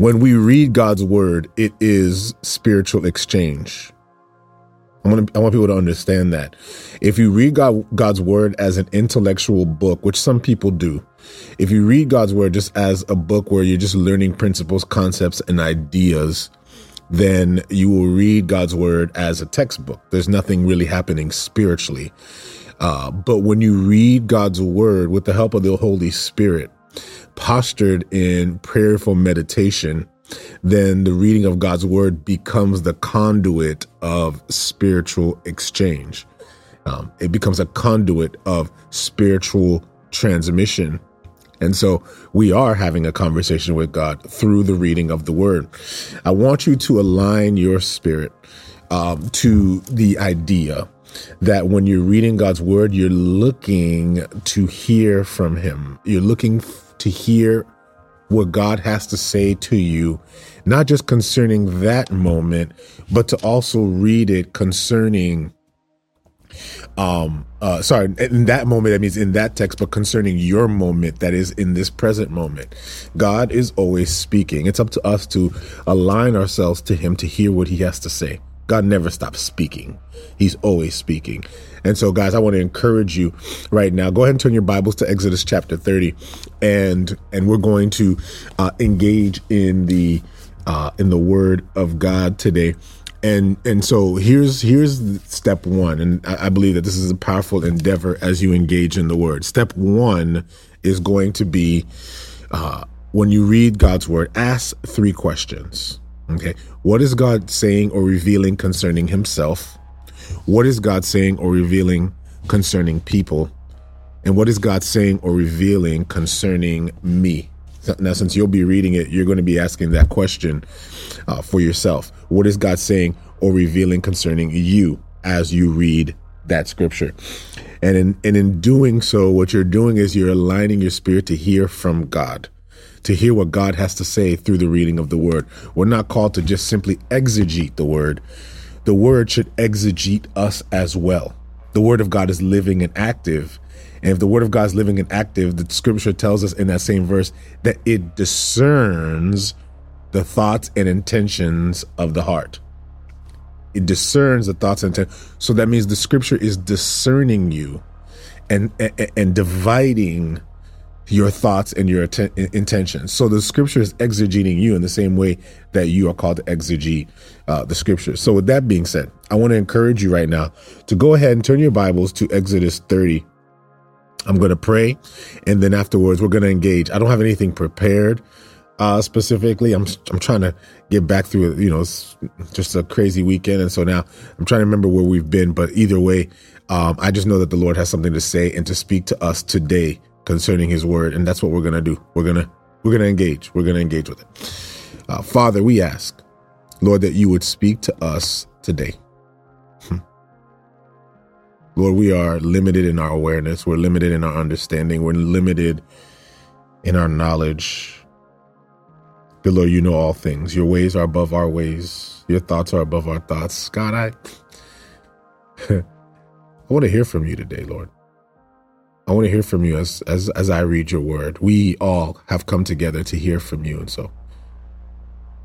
When we read God's word, it is spiritual exchange. I want, to, I want people to understand that. If you read God, God's word as an intellectual book, which some people do, if you read God's word just as a book where you're just learning principles, concepts, and ideas, then you will read God's word as a textbook. There's nothing really happening spiritually. Uh, but when you read God's word with the help of the Holy Spirit, postured in prayerful meditation, then the reading of God's word becomes the conduit of spiritual exchange. Um, it becomes a conduit of spiritual transmission. And so we are having a conversation with God through the reading of the word. I want you to align your spirit um, to the idea that when you're reading God's word, you're looking to hear from Him. You're looking to hear what God has to say to you, not just concerning that moment, but to also read it concerning um uh sorry in that moment that means in that text but concerning your moment that is in this present moment. God is always speaking. It's up to us to align ourselves to him to hear what he has to say god never stops speaking he's always speaking and so, guys, I want to encourage you right now. Go ahead and turn your Bibles to Exodus chapter 30, and and we're going to uh, engage in the uh, in the Word of God today. And and so here's here's step one, and I, I believe that this is a powerful endeavor as you engage in the Word. Step one is going to be uh, when you read God's Word, ask three questions. Okay, what is God saying or revealing concerning Himself? What is God saying or revealing concerning people? And what is God saying or revealing concerning me? Now, since you'll be reading it, you're going to be asking that question uh, for yourself. What is God saying or revealing concerning you as you read that scripture? And in, and in doing so, what you're doing is you're aligning your spirit to hear from God, to hear what God has to say through the reading of the word. We're not called to just simply exegete the word, the word should exegete us as well. The word of God is living and active. And if the word of God is living and active, the scripture tells us in that same verse that it discerns the thoughts and intentions of the heart. It discerns the thoughts and intentions. So that means the scripture is discerning you and, and, and dividing your thoughts and your intentions. So the scripture is exegeting you in the same way that you are called to exegete uh, the scripture. So with that being said, I want to encourage you right now to go ahead and turn your Bibles to Exodus 30. I'm going to pray, and then afterwards we're going to engage. I don't have anything prepared uh, specifically. I'm I'm trying to get back through. You know, just a crazy weekend, and so now I'm trying to remember where we've been. But either way, um, I just know that the Lord has something to say and to speak to us today concerning his word and that's what we're going to do. We're going to we're going to engage. We're going to engage with it. Uh, father we ask lord that you would speak to us today. Hmm. lord we are limited in our awareness. We're limited in our understanding. We're limited in our knowledge. But lord you know all things. Your ways are above our ways. Your thoughts are above our thoughts. God i i want to hear from you today lord I want to hear from you as, as as I read your word. We all have come together to hear from you, and so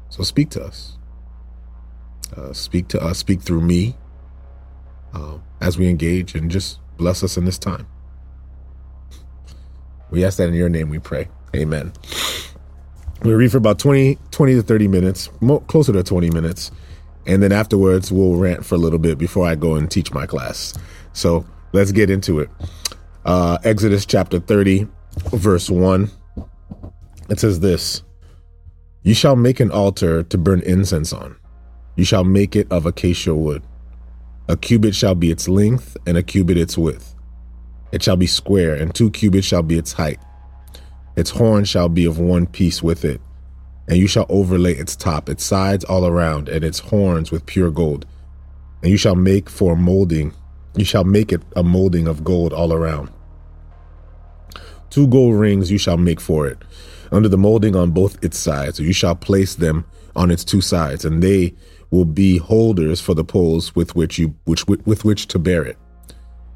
so speak to us. Uh, speak to us. Speak through me uh, as we engage, and just bless us in this time. We ask that in your name. We pray. Amen. We read for about 20, 20 to 30 minutes, more, closer to 20 minutes. And then afterwards, we'll rant for a little bit before I go and teach my class. So let's get into it uh, Exodus chapter 30, verse 1. It says this You shall make an altar to burn incense on. You shall make it of acacia wood. A cubit shall be its length, and a cubit its width. It shall be square, and two cubits shall be its height. Its horn shall be of one piece with it, and you shall overlay its top, its sides all around, and its horns with pure gold. And you shall make for molding, you shall make it a molding of gold all around. Two gold rings you shall make for it, under the molding on both its sides. You shall place them on its two sides, and they will be holders for the poles with which you which with which to bear it.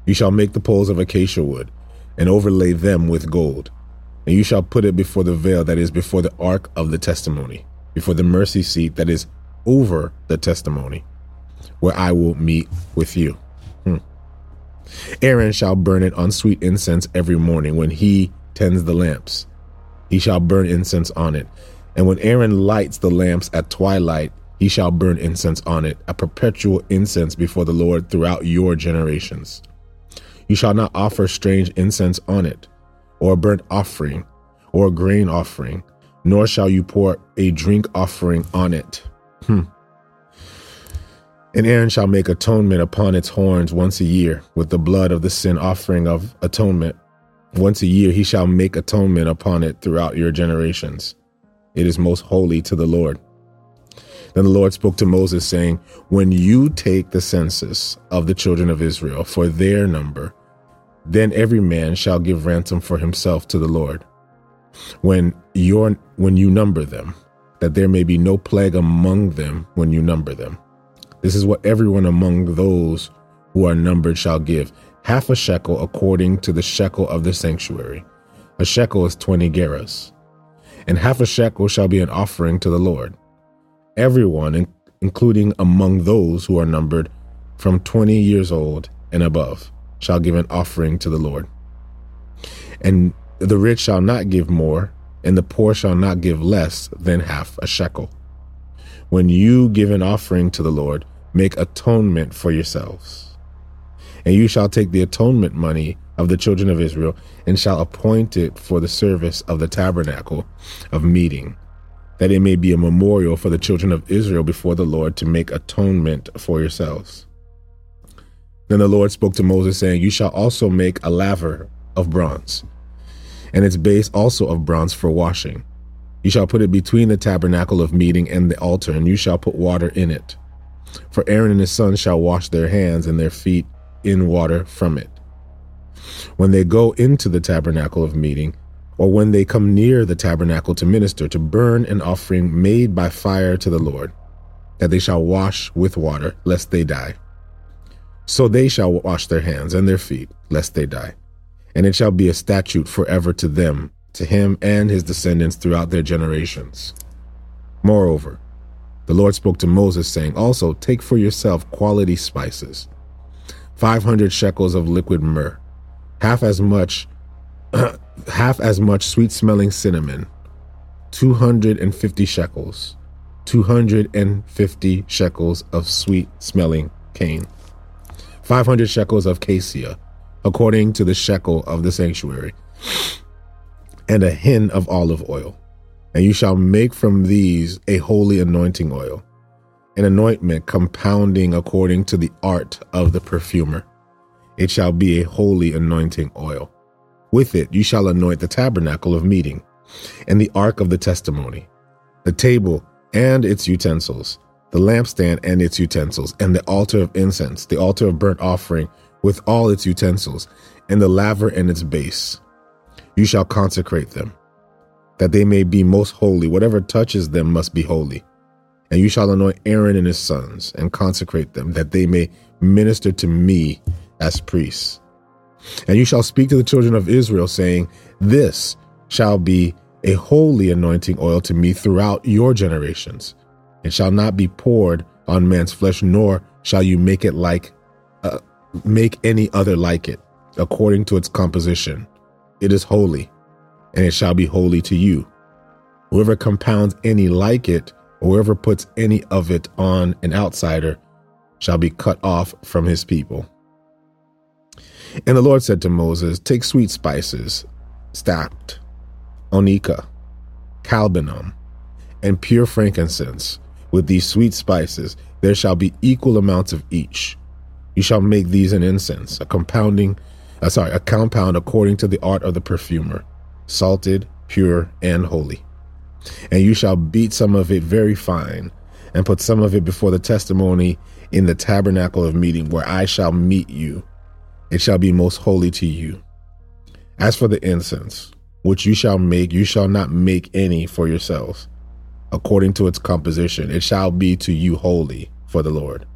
You shall make the poles of acacia wood, and overlay them with gold. And you shall put it before the veil that is before the ark of the testimony. before the mercy seat that is over the testimony, where I will meet with you. Aaron shall burn it on sweet incense every morning when he tends the lamps. He shall burn incense on it. And when Aaron lights the lamps at twilight, he shall burn incense on it, a perpetual incense before the Lord throughout your generations. You shall not offer strange incense on it, or a burnt offering, or a grain offering, nor shall you pour a drink offering on it. Hmm. And Aaron shall make atonement upon its horns once a year with the blood of the sin offering of atonement. Once a year he shall make atonement upon it throughout your generations. It is most holy to the Lord. Then the Lord spoke to Moses, saying, When you take the census of the children of Israel for their number, then every man shall give ransom for himself to the Lord. When when you number them, that there may be no plague among them when you number them. This is what everyone among those who are numbered shall give half a shekel according to the shekel of the sanctuary. A shekel is 20 gerahs. And half a shekel shall be an offering to the Lord. Everyone, including among those who are numbered from 20 years old and above, shall give an offering to the Lord. And the rich shall not give more, and the poor shall not give less than half a shekel. When you give an offering to the Lord, make atonement for yourselves. And you shall take the atonement money of the children of Israel and shall appoint it for the service of the tabernacle of meeting, that it may be a memorial for the children of Israel before the Lord to make atonement for yourselves. Then the Lord spoke to Moses, saying, You shall also make a laver of bronze, and its base also of bronze for washing. You shall put it between the tabernacle of meeting and the altar, and you shall put water in it. For Aaron and his sons shall wash their hands and their feet in water from it. When they go into the tabernacle of meeting, or when they come near the tabernacle to minister, to burn an offering made by fire to the Lord, that they shall wash with water, lest they die. So they shall wash their hands and their feet, lest they die. And it shall be a statute forever to them, to him and his descendants throughout their generations. Moreover, the Lord spoke to Moses, saying, Also take for yourself quality spices, 500 shekels of liquid myrrh, half as much half as much sweet smelling cinnamon, 250 shekels, 250 shekels of sweet smelling cane, 500 shekels of cassia, according to the shekel of the sanctuary, and a hin of olive oil and you shall make from these a holy anointing oil, an anointment compounding according to the art of the perfumer. It shall be a holy anointing oil. With it you shall anoint the tabernacle of meeting, and the ark of the testimony, the table and its utensils, the lampstand and its utensils, and the altar of incense, the altar of burnt offering with all its utensils, and the laver and its base. You shall consecrate them that they may be most holy. Whatever touches them must be holy. And you shall anoint Aaron and his sons and consecrate them, that they may minister to me as priests. And you shall speak to the children of Israel, saying, This shall be a holy anointing oil to me throughout your generations. It shall not be poured on man's flesh, nor shall you make it like, uh, make any other like it, according to its composition. It is holy and it shall be holy to you. Whoever compounds any like it, or whoever puts any of it on an outsider, shall be cut off from his people. And the Lord said to Moses, Take sweet spices, stacte, onycha, galbanum, and pure frankincense. With these sweet spices, there shall be equal amounts of each. You shall make these an incense, a compounding, uh, sorry, a compound according to the art of the perfumer salted, pure, and holy. And you shall beat some of it very fine, and put some of it before the testimony in the tabernacle of meeting, where I shall meet you. It shall be most holy to you. As for the incense, which you shall make, you shall not make any for yourselves. According to its composition, it shall be to you holy for the Lord.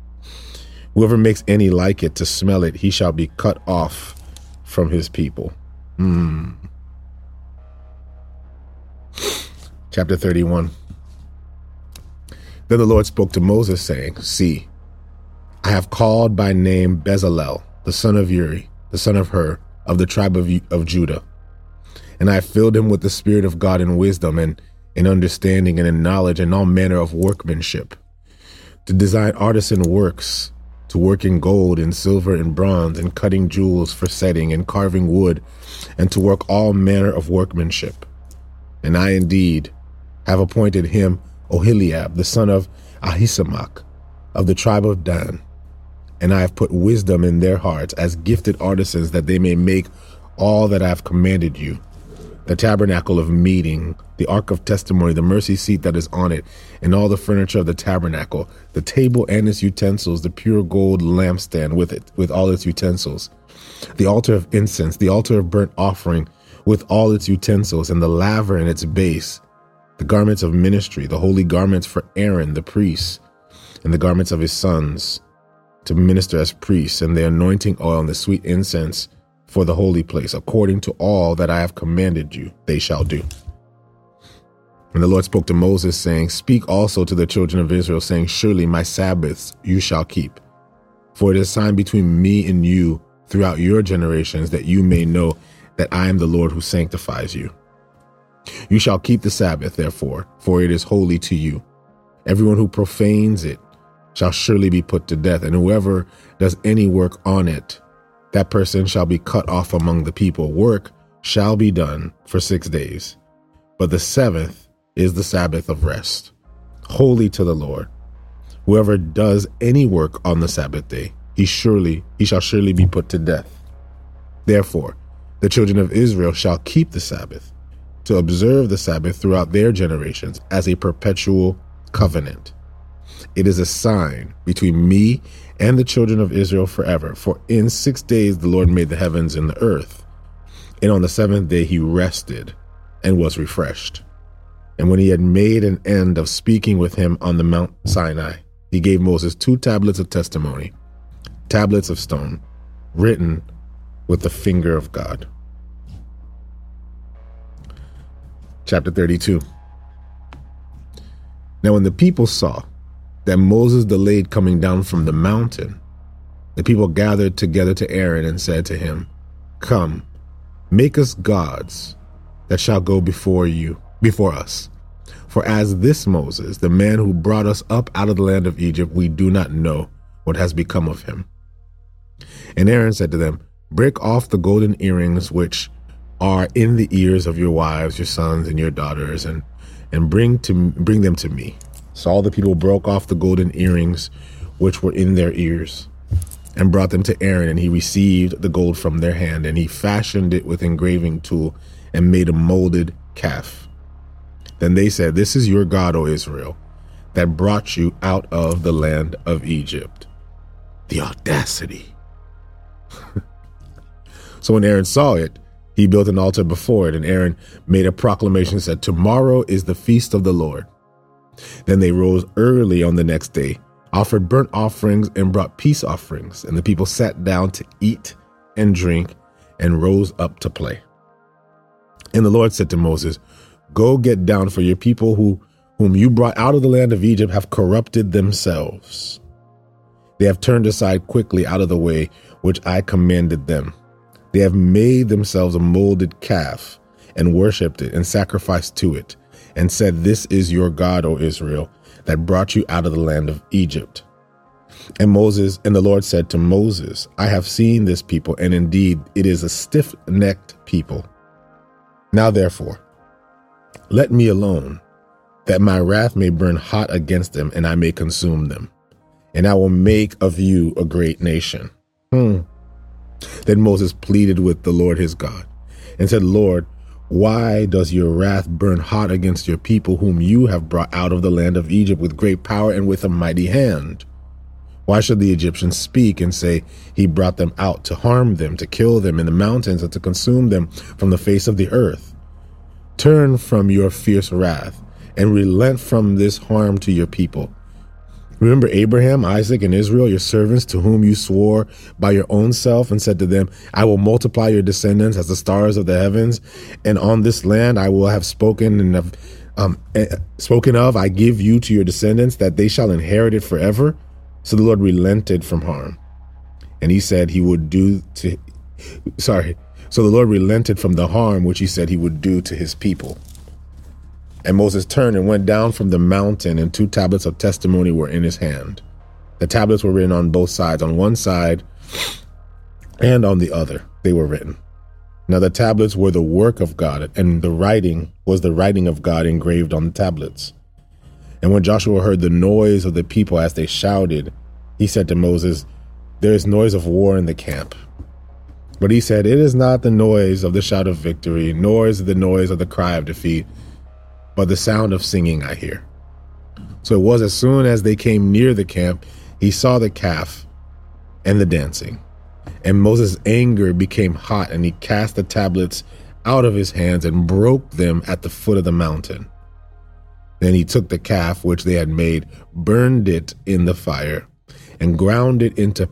Whoever makes any like it to smell it, he shall be cut off from his people. Mm. Chapter 31 Then the Lord spoke to Moses, saying, See, I have called by name Bezalel, the son of Uri, the son of Hur, of the tribe of, of Judah. And I filled him with the Spirit of God in wisdom and in understanding and in knowledge and all manner of workmanship, to design artisan works, to work in gold and silver and bronze, and cutting jewels for setting and carving wood, and to work all manner of workmanship. And I indeed have appointed him Oholiab, the son of Ahisamach, of the tribe of Dan. And I have put wisdom in their hearts as gifted artisans that they may make all that I have commanded you the tabernacle of meeting, the ark of testimony, the mercy seat that is on it, and all the furniture of the tabernacle, the table and its utensils, the pure gold lampstand with it, with all its utensils, the altar of incense, the altar of burnt offering with all its utensils, and the laver and its base, the garments of ministry, the holy garments for Aaron the priest, and the garments of his sons to minister as priests, and the anointing oil and the sweet incense for the holy place, according to all that I have commanded you, they shall do. And the Lord spoke to Moses, saying, Speak also to the children of Israel, saying, Surely my Sabbaths you shall keep. For it is a sign between me and you throughout your generations, that you may know that I am the Lord who sanctifies you. You shall keep the Sabbath, therefore, for it is holy to you. Everyone who profanes it shall surely be put to death, and whoever does any work on it, that person shall be cut off among the people. Work shall be done for six days, but the seventh is the Sabbath of rest, holy to the Lord. Whoever does any work on the Sabbath day, he surely he shall surely be put to death. Therefore, the children of Israel shall keep the Sabbath to observe the Sabbath throughout their generations as a perpetual covenant. It is a sign between me and the children of Israel forever. For in six days the Lord made the heavens and the earth, and on the seventh day he rested and was refreshed. And when he had made an end of speaking with him on the Mount Sinai, he gave Moses two tablets of testimony, tablets of stone, written with the finger of God. Chapter 32. Now, when the people saw that Moses delayed coming down from the mountain, the people gathered together to Aaron and said to him, Come, make us gods that shall go before you, before us. For as this Moses, the man who brought us up out of the land of Egypt, we do not know what has become of him. And Aaron said to them, Break off the golden earrings which are in the ears of your wives, your sons, and your daughters, and and bring to bring them to me. So all the people broke off the golden earrings which were in their ears, and brought them to Aaron, and he received the gold from their hand, and he fashioned it with engraving tool, and made a molded calf. Then they said, This is your God, O Israel, that brought you out of the land of Egypt. The audacity. so when Aaron saw it, he built an altar before it, and Aaron made a proclamation said, Tomorrow is the feast of the Lord. Then they rose early on the next day, offered burnt offerings, and brought peace offerings. And the people sat down to eat and drink and rose up to play. And the Lord said to Moses, Go get down, for your people who whom you brought out of the land of Egypt have corrupted themselves. They have turned aside quickly out of the way which I commanded them. They have made themselves a molded calf and worshipped it and sacrificed to it and said, This is your God, O Israel, that brought you out of the land of Egypt. And Moses and the Lord said to Moses, I have seen this people, and indeed it is a stiff necked people. Now therefore, let me alone, that my wrath may burn hot against them, and I may consume them. And I will make of you a great nation. Hmm. Then Moses pleaded with the Lord his God and said, Lord, why does your wrath burn hot against your people, whom you have brought out of the land of Egypt with great power and with a mighty hand? Why should the Egyptians speak and say, He brought them out to harm them, to kill them in the mountains, and to consume them from the face of the earth? Turn from your fierce wrath and relent from this harm to your people. Remember Abraham, Isaac, and Israel, your servants, to whom you swore by your own self and said to them, I will multiply your descendants as the stars of the heavens, and on this land I will have spoken and have um, eh, spoken of, I give you to your descendants that they shall inherit it forever. So the Lord relented from harm. And he said he would do to, sorry. So the Lord relented from the harm which he said he would do to his people. And Moses turned and went down from the mountain, and two tablets of testimony were in his hand. The tablets were written on both sides, on one side and on the other, they were written. Now the tablets were the work of God, and the writing was the writing of God engraved on the tablets. And when Joshua heard the noise of the people as they shouted, he said to Moses, There is noise of war in the camp. But he said, It is not the noise of the shout of victory, nor is it the noise of the cry of defeat, but the sound of singing I hear. So it was as soon as they came near the camp, he saw the calf and the dancing. And Moses' anger became hot, and he cast the tablets out of his hands and broke them at the foot of the mountain. Then he took the calf which they had made, burned it in the fire, and ground it into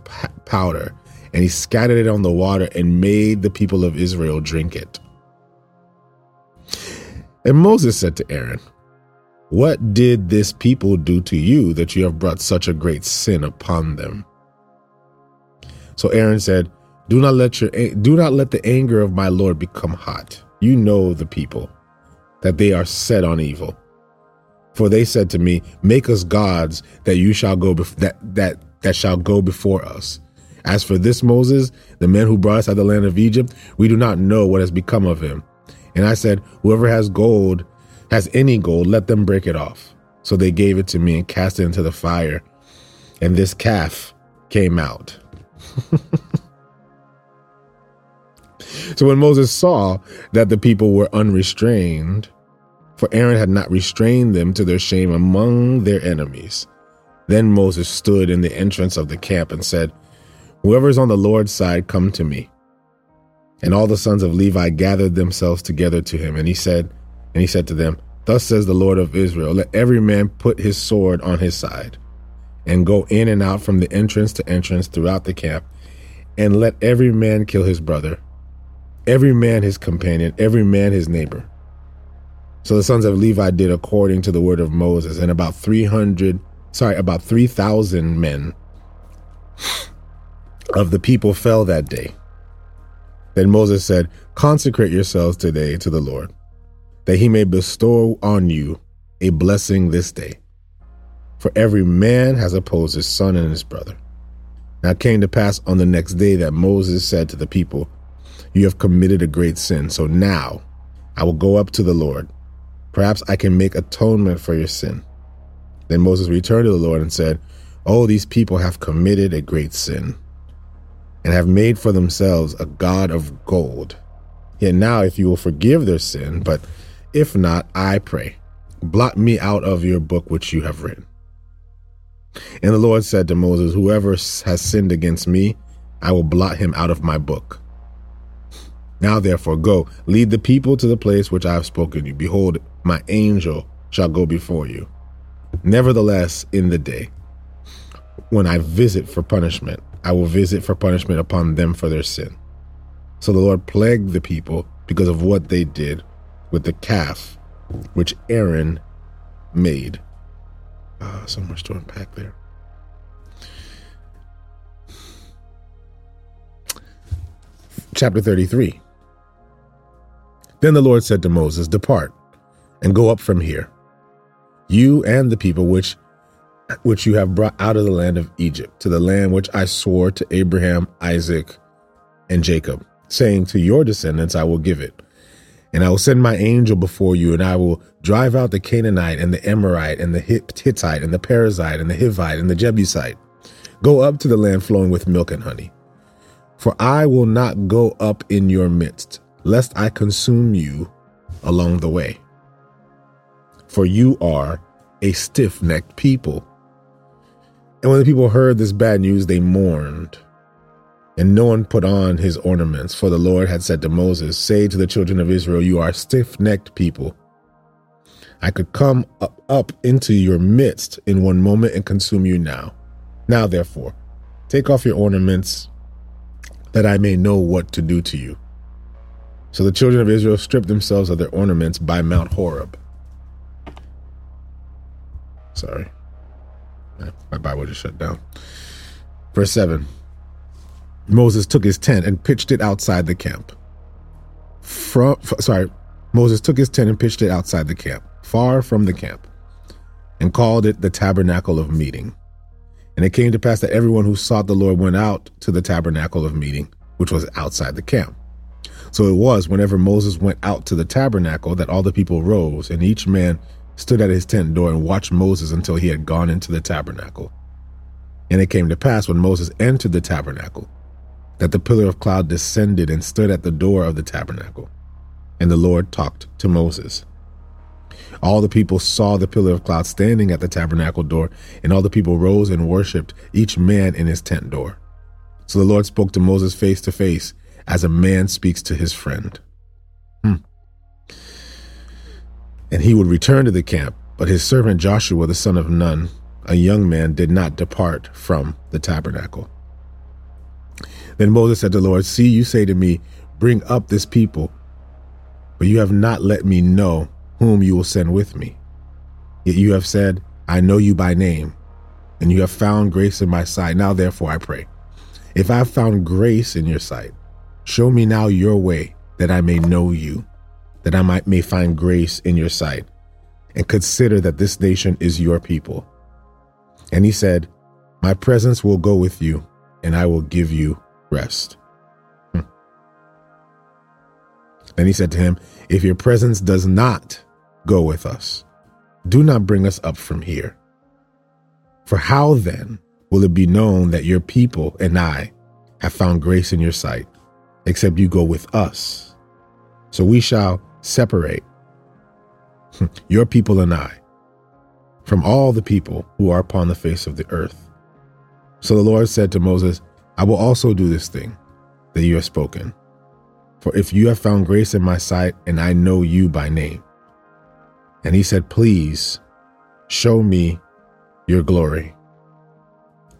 powder, and he scattered it on the water and made the people of Israel drink it. And Moses said to Aaron, What did this people do to you that you have brought such a great sin upon them? So Aaron said, "Do not let your do not let the anger of my Lord become hot. You know the people that they are set on evil. For they said to me, Make us gods that you shall go bef- that that that shall go before us. As for this Moses, the man who brought us out of the land of Egypt, we do not know what has become of him. And I said, Whoever has gold, has any gold, let them break it off. So they gave it to me and cast it into the fire. And this calf came out. so when Moses saw that the people were unrestrained, for Aaron had not restrained them to their shame among their enemies, then Moses stood in the entrance of the camp and said, Whoever is on the Lord's side, come to me. And all the sons of Levi gathered themselves together to him, and he said, and he said to them, Thus says the Lord of Israel, let every man put his sword on his side and go in and out from the entrance to entrance throughout the camp, and let every man kill his brother, every man his companion, every man his neighbor. So the sons of Levi did according to the word of Moses, and about 300, sorry, about 3,000 men of the people fell that day. Then Moses said, Consecrate yourselves today to the Lord, that he may bestow on you a blessing this day. For every man has opposed his son and his brother. Now it came to pass on the next day that Moses said to the people, You have committed a great sin, so now I will go up to the Lord. Perhaps I can make atonement for your sin. Then Moses returned to the Lord and said, Oh, these people have committed a great sin and have made for themselves a God of gold. Yet now, if you will forgive their sin, but if not, I pray, blot me out of your book which you have written. And the Lord said to Moses, Whoever has sinned against me, I will blot him out of my book. Now therefore go, lead the people to the place which I have spoken to you. Behold, my angel shall go before you. Nevertheless, in the day when I visit for punishment, I will visit for punishment upon them for their sin. So the Lord plagued the people because of what they did with the calf which Aaron made. Uh, so much to unpack there. Chapter 33. Then the Lord said to Moses, Depart and go up from here, you and the people which which you have brought out of the land of Egypt, to the land which I swore to Abraham, Isaac, and Jacob, saying, To your descendants I will give it. And I will send my angel before you, and I will drive out the Canaanite and the Amorite and the Hittite and the Perizzite and the Hivite and the Jebusite. Go up to the land flowing with milk and honey. For I will not go up in your midst, lest I consume you along the way. For you are a stiff necked people. And when the people heard this bad news, they mourned. And no one put on his ornaments, for the Lord had said to Moses, Say to the children of Israel, You are stiff necked people. I could come up, up into your midst in one moment and consume you now. Now, therefore, take off your ornaments, that I may know what to do to you. So the children of Israel stripped themselves of their ornaments by Mount Horeb. Sorry. My Bible just shut down. Verse 7 Moses took his tent and pitched it outside the camp. From, sorry, Moses took his tent and pitched it outside the camp, far from the camp, and called it the tabernacle of meeting. And it came to pass that everyone who sought the Lord went out to the tabernacle of meeting, which was outside the camp. So it was whenever Moses went out to the tabernacle that all the people rose, and each man stood at his tent door and watched Moses until he had gone into the tabernacle. And it came to pass when Moses entered the tabernacle that the pillar of cloud descended and stood at the door of the tabernacle. And the Lord talked to Moses. All the people saw the pillar of cloud standing at the tabernacle door, and all the people rose and worshipped, each man in his tent door. So the Lord spoke to Moses face to face, as a man speaks to his friend. Hmm. And he would return to the camp, but his servant Joshua, the son of Nun, a young man, did not depart from the tabernacle. Then Moses said to the Lord, See, you say to me, Bring up this people, but you have not let me know whom you will send with me. Yet you have said, I know you by name, and you have found grace in my sight. Now therefore I pray, if I have found grace in your sight, show me now your way, that I may know you, that I might may find grace in your sight, and consider that this nation is your people. And he said, My presence will go with you, and I will give you rest. Hmm. Then he said to him, If your presence does not go with us, do not bring us up from here. For how then will it be known that your people and I have found grace in your sight, except you go with us? So we shall separate your people and I from all the people who are upon the face of the earth. So the Lord said to Moses, I will also do this thing that you have spoken. For if you have found grace in my sight, and I know you by name. And he said, Please show me your glory.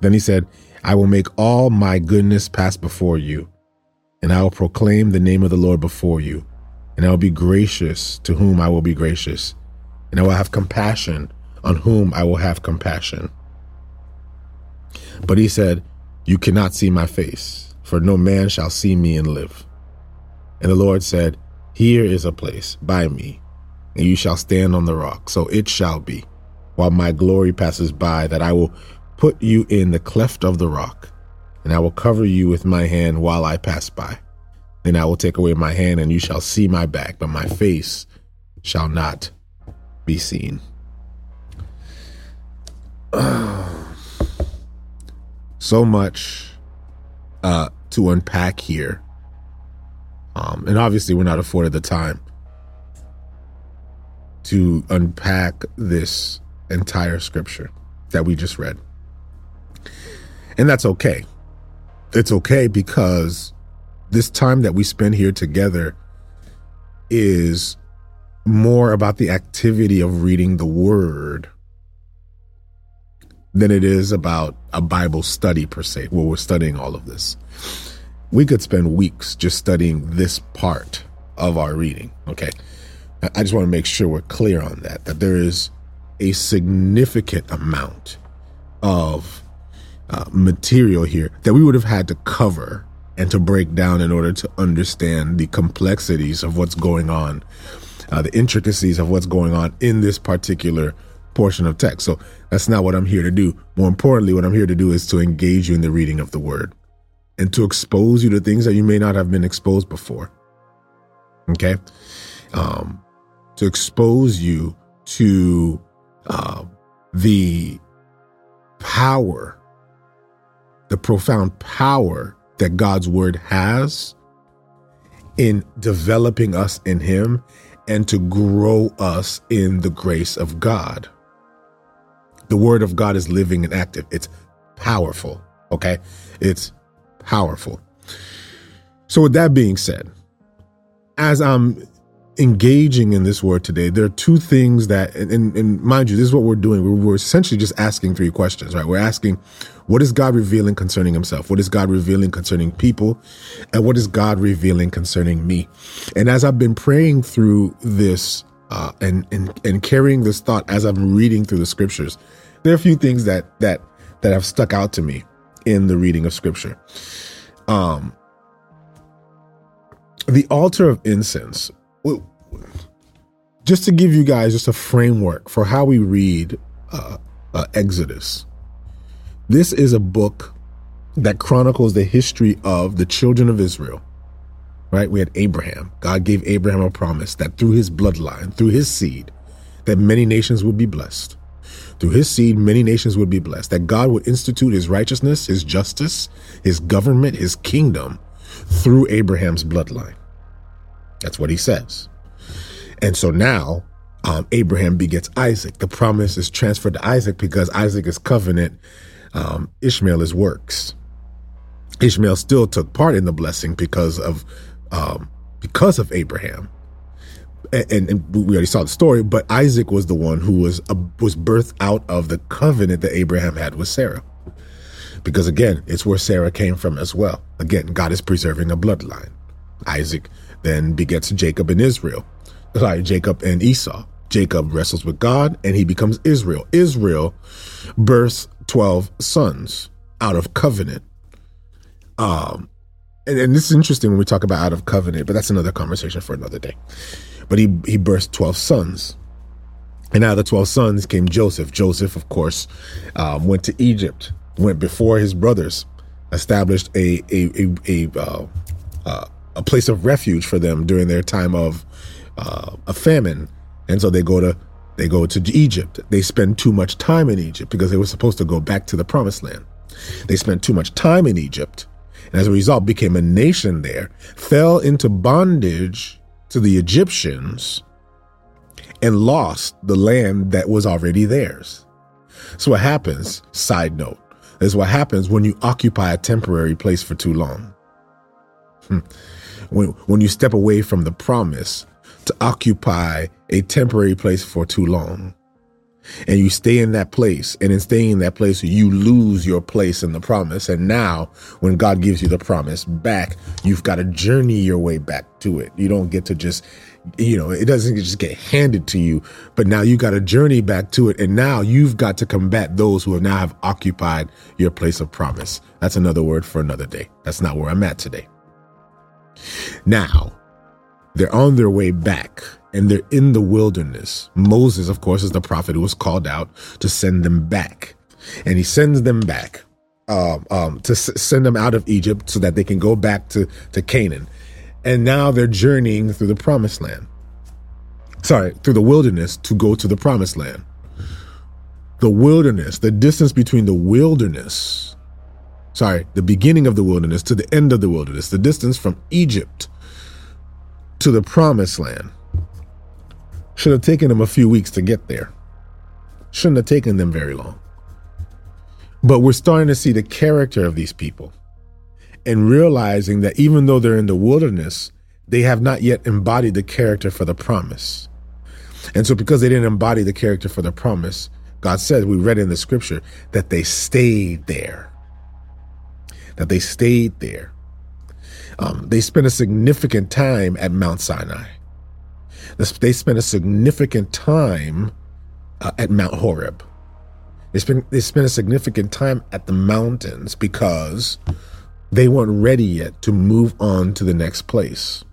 Then he said, I will make all my goodness pass before you, and I will proclaim the name of the Lord before you, and I will be gracious to whom I will be gracious, and I will have compassion on whom I will have compassion. But he said, you cannot see my face, for no man shall see me and live. And the Lord said, Here is a place by me, and you shall stand on the rock. So it shall be, while my glory passes by, that I will put you in the cleft of the rock, and I will cover you with my hand while I pass by. Then I will take away my hand, and you shall see my back, but my face shall not be seen. so much uh, to unpack here. Um, and obviously, we're not afforded the time to unpack this entire scripture that we just read. And that's okay. It's okay because this time that we spend here together is more about the activity of reading the word than it is about a Bible study per se, where we're studying all of this. We could spend weeks just studying this part of our reading. Okay. I just want to make sure we're clear on that, that there is a significant amount of uh, material here that we would have had to cover and to break down in order to understand the complexities of what's going on, uh, the intricacies of what's going on in this particular portion of text. So that's not what I'm here to do. More importantly, what I'm here to do is to engage you in the reading of the word and to expose you to things that you may not have been exposed before. Okay. Um, to expose you to uh, the power, the profound power that God's word has in developing us in Him and to grow us in the grace of God. The word of God is living and active. It's powerful. Okay. It's powerful. So, with that being said, as I'm engaging in this word today, there are two things that, and, and, and mind you, this is what we're doing. We're, we're, essentially just asking three questions, right? We're asking, what is God revealing concerning himself? What is God revealing concerning people? And what is God revealing concerning me? And as I've been praying through this uh, and and and carrying this thought as I'm reading through the scriptures, there are a few things that that that have stuck out to me in the reading of scripture. Um, the altar of incense. Just to give you guys just a framework for how we read uh, uh, Exodus. This is a book that chronicles the history of the children of Israel. Right? We had Abraham. God gave Abraham a promise that through his bloodline, through his seed, that many nations would be blessed. Through his seed, many nations would be blessed. That God would institute his righteousness, his justice, his government, his kingdom through Abraham's bloodline. That's what he says. And so now um, Abraham begets Isaac. The promise is transferred to Isaac because Isaac is covenant, um, Ishmael is works. Ishmael still took part in the blessing because of um, because of Abraham. And, and, we already saw the story, but Isaac was the one who was uh, was birthed out of the covenant that Abraham had with Sarah. Because again, it's where Sarah came from as well. Again, God is preserving a bloodline. Isaac then begets Jacob and Israel. Sorry, Jacob and Esau. Jacob wrestles with God and he becomes Israel. Israel births 12 sons out of covenant. Um, and, and this is interesting when we talk about out of covenant, but that's another conversation for another day. But he, he births 12 sons. And out of the 12 sons came Joseph. Joseph, of course, um, went to Egypt, went before his brothers, established a, a, a, a, uh, uh, a place of refuge for them during their time of uh, a famine and so they go to they go to Egypt. They spend too much time in Egypt because they were supposed to go back to the promised land. They spent too much time in Egypt, and as a result became a nation there, fell into bondage to the Egyptians, and lost the land that was already theirs. So what happens, side note, is what happens when you occupy a temporary place for too long. When, when you step away from the promise to occupy a temporary place for too long. And you stay in that place, and in staying in that place, you lose your place in the promise. And now, when God gives you the promise back, you've got to journey your way back to it. You don't get to just, you know, it doesn't just get handed to you, but now you've got to journey back to it. And now you've got to combat those who have now have occupied your place of promise. That's another word for another day. That's not where I'm at today. Now, they're on their way back and they're in the wilderness. Moses, of course, is the prophet who was called out to send them back. And he sends them back um, um, to s- send them out of Egypt so that they can go back to, to Canaan. And now they're journeying through the promised land. Sorry, through the wilderness to go to the promised land. The wilderness, the distance between the wilderness, sorry, the beginning of the wilderness to the end of the wilderness, the distance from Egypt to the promised land. Should have taken them a few weeks to get there. Shouldn't have taken them very long. But we're starting to see the character of these people and realizing that even though they're in the wilderness, they have not yet embodied the character for the promise. And so, because they didn't embody the character for the promise, God says, we read in the scripture, that they stayed there. That they stayed there. Um, they spent a significant time at Mount Sinai. They spent a significant time uh, at Mount Horeb. They spent they spent a significant time at the mountains because they weren't ready yet to move on to the next place.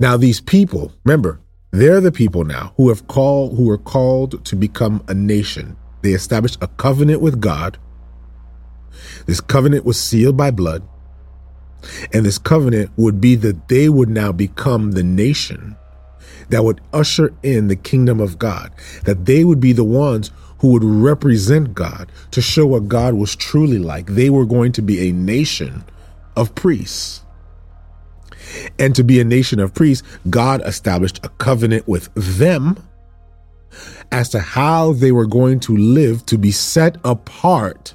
Now these people, remember, they're the people now who have called who were called to become a nation. They established a covenant with God. This covenant was sealed by blood. And this covenant would be that they would now become the nation that would usher in the kingdom of God, that they would be the ones who would represent God to show what God was truly like. They were going to be a nation of priests. And to be a nation of priests, God established a covenant with them as to how they were going to live to be set apart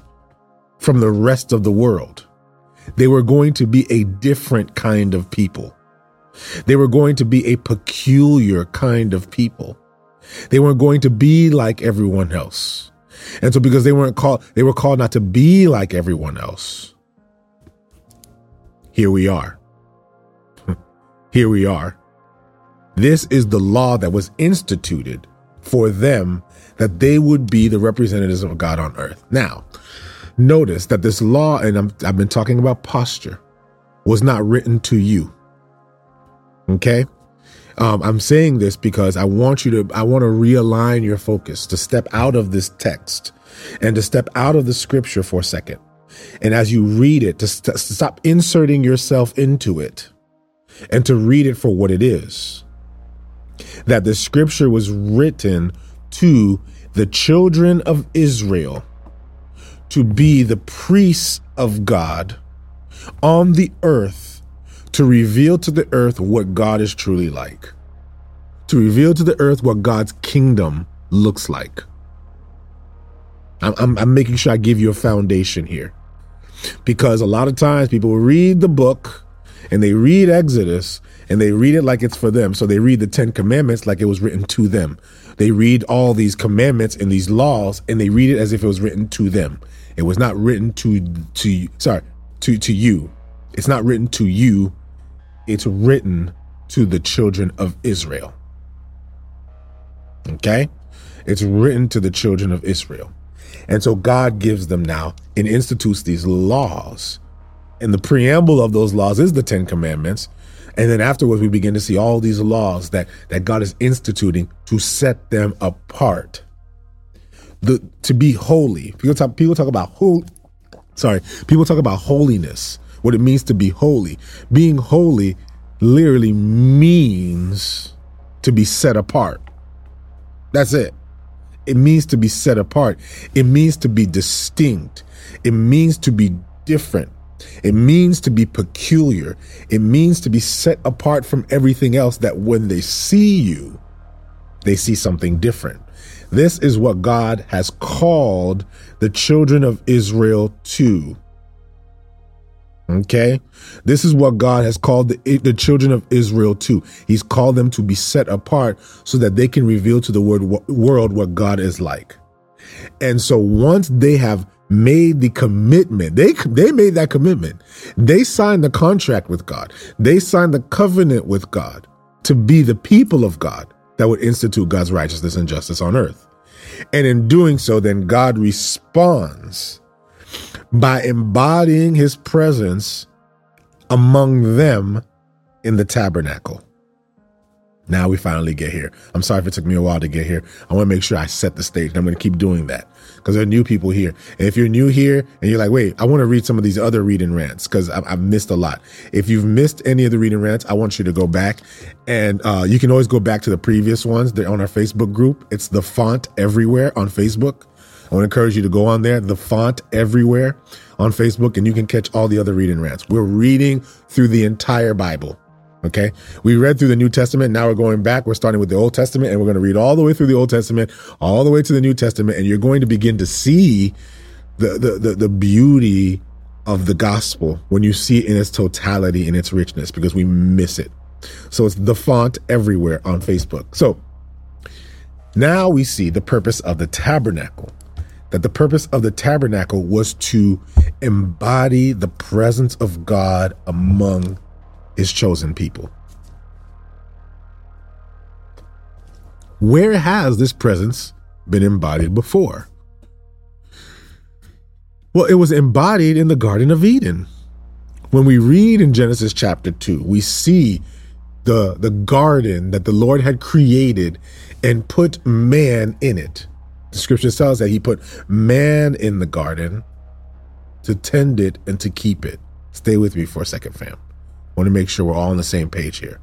from the rest of the world. They were going to be a different kind of people. They were going to be a peculiar kind of people. They weren't going to be like everyone else. And so because they weren't called, they were called not to be like everyone else. Here we are. Here we are. This is the law that was instituted for them that they would be the representatives of God on earth. Now, notice that this law, and i have been talking about posture, was not written to you. Okay? Um, I'm saying this because I want you to, I want to realign your focus to step out of this text and to step out of the scripture for a second. And as you read it, to, st- stop inserting yourself into it and to read it for what it is. That the scripture was written to the children of Israel to be the priests of God on the earth to reveal to the earth what God is truly like, to reveal to the earth what God's kingdom looks like. I'm, I'm, I'm making sure I give you a foundation here because a lot of times people read the book and they read Exodus and they read it like it's for them. So they read the Ten Commandments like it was written to them. They read all these commandments and these laws and they read it as if it was written to them. It was not written to to sorry to to you. It's not written to you. It's written to the children of Israel. Okay? It's written to the children of Israel. And so God gives them now and institutes these laws. And the preamble of those laws is the Ten Commandments. And then afterwards, we begin to see all these laws that, that God is instituting to set them apart. The, to be holy. People talk, people talk about who, sorry, people talk about holiness, what it means to be holy. Being holy literally means to be set apart. That's it. It means to be set apart. It means to be distinct. It means to be different. It means to be peculiar. It means to be set apart from everything else that when they see you, they see something different. This is what God has called the children of Israel to. Okay. This is what God has called the, the children of Israel to. He's called them to be set apart so that they can reveal to the word, world what God is like. And so once they have made the commitment, they, they made that commitment. They signed the contract with God. They signed the covenant with God to be the people of God that would institute God's righteousness and justice on earth. And in doing so, then God responds by embodying his presence among them in the tabernacle. Now we finally get here. I'm sorry if it took me a while to get here. I want to make sure I set the stage. I'm going to keep doing that because there are new people here. And if you're new here and you're like, wait, I want to read some of these other reading rants because I've, I've, missed a lot. If you've missed any of the reading rants, I want you to go back and uh, you can always go back to the previous ones. They're on our Facebook group. It's the font everywhere on Facebook. I want to encourage you to go on there, the font everywhere on Facebook, and you can catch all the other reading rants. We're reading through the entire Bible. Okay. We read through the New Testament. Now we're going back. We're starting with the Old Testament and we're going to read all the way through the Old Testament, all the way to the New Testament. And you're going to begin to see the, the, the, the beauty of the gospel when you see it in its totality, in its richness, because we miss it. So it's the font everywhere on Facebook. So now we see the purpose of the tabernacle that the purpose of the tabernacle was to embody the presence of God among his chosen people. Where has this presence been embodied before? Well, it was embodied in the Garden of Eden. When we read in Genesis chapter 2, we see the, the garden that the Lord had created and put man in it. The scripture tells that he put man in the garden to tend it and to keep it. Stay with me for a second, fam. Want to make sure we're all on the same page here.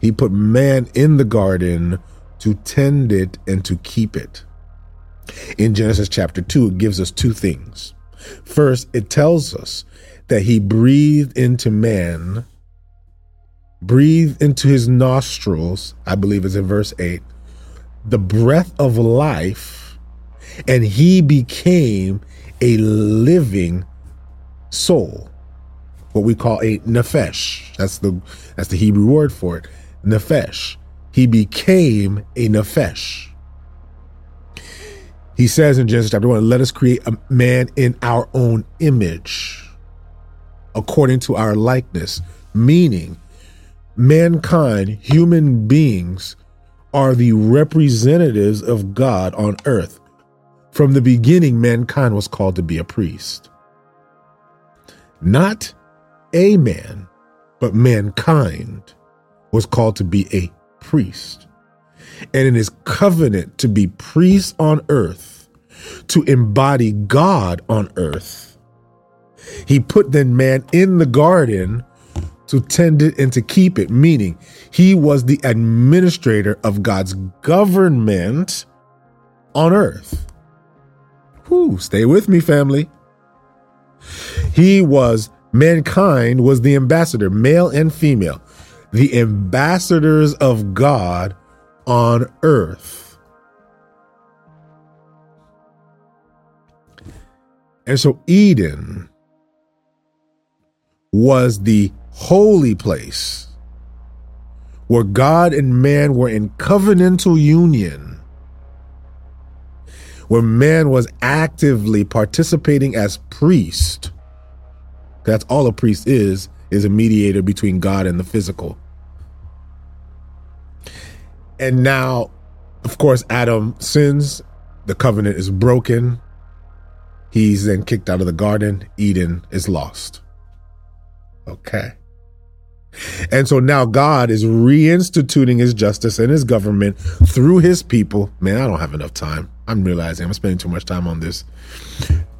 He put man in the garden to tend it and to keep it. In Genesis chapter 2, it gives us two things. First, it tells us that he breathed into man, breathed into his nostrils, I believe it's in verse 8, the breath of life, and he became a living soul. What we call a nefesh. That's the that's the Hebrew word for it. Nefesh. He became a nefesh. He says in Genesis chapter 1, let us create a man in our own image, according to our likeness, meaning mankind, human beings, are the representatives of God on earth. From the beginning, mankind was called to be a priest. Not a man, but mankind was called to be a priest. And in his covenant to be priests on earth, to embody God on earth, he put then man in the garden to tend it and to keep it, meaning he was the administrator of God's government on earth. Whew, stay with me, family. He was, mankind was the ambassador, male and female, the ambassadors of God on earth. And so Eden was the holy place where God and man were in covenantal union, where man was actively participating as priest. That's all a priest is, is a mediator between God and the physical. And now, of course, Adam sins, the covenant is broken. He's then kicked out of the garden. Eden is lost. Okay. And so now God is reinstituting his justice and his government through his people. Man, I don't have enough time. I'm realizing I'm spending too much time on this.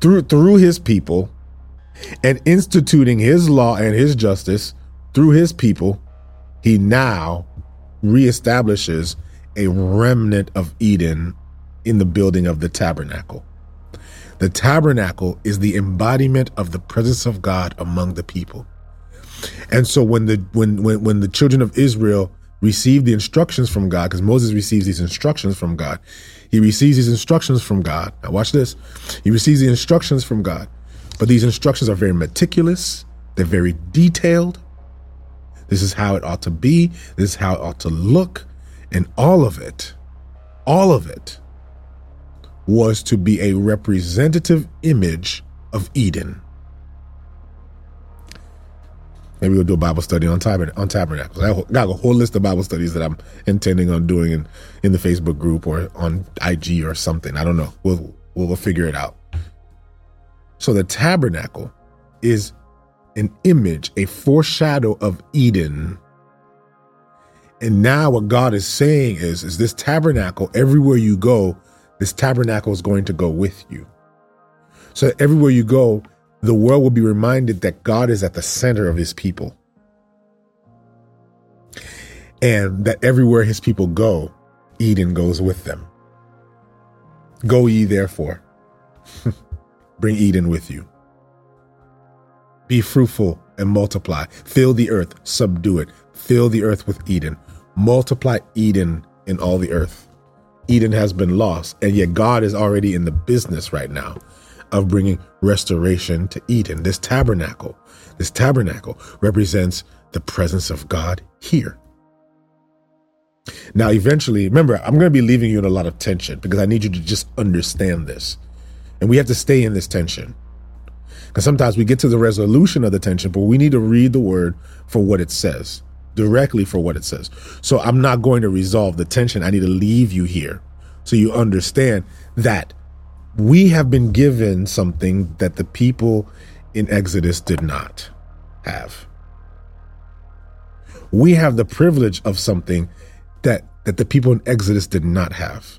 Through through his people and instituting his law and his justice through his people, he now reestablishes a remnant of Eden in the building of the tabernacle. The tabernacle is the embodiment of the presence of God among the people. And so when the when when when the children of Israel received the instructions from God, because Moses receives these instructions from God, he receives these instructions from God. Now watch this. He receives the instructions from God. But these instructions are very meticulous, they're very detailed. This is how it ought to be, this is how it ought to look, and all of it, all of it was to be a representative image of Eden. Maybe we'll do a Bible study on, tabern- on tabernacles. I got a whole list of Bible studies that I'm intending on doing in, in the Facebook group or on IG or something. I don't know. We'll, we'll, we'll figure it out. So the tabernacle is an image, a foreshadow of Eden. And now what God is saying is, is this tabernacle, everywhere you go, this tabernacle is going to go with you. So everywhere you go, the world will be reminded that God is at the center of his people. And that everywhere his people go, Eden goes with them. Go ye therefore. Bring Eden with you. Be fruitful and multiply. Fill the earth, subdue it. Fill the earth with Eden. Multiply Eden in all the earth. Eden has been lost, and yet God is already in the business right now of bringing restoration to Eden. This tabernacle, this tabernacle represents the presence of God here. Now, eventually, remember, I'm going to be leaving you in a lot of tension because I need you to just understand this. And we have to stay in this tension. Because sometimes we get to the resolution of the tension, but we need to read the word for what it says, directly for what it says. So I'm not going to resolve the tension. I need to leave you here so you understand that we have been given something that the people in Exodus did not have. We have the privilege of something that, that the people in Exodus did not have.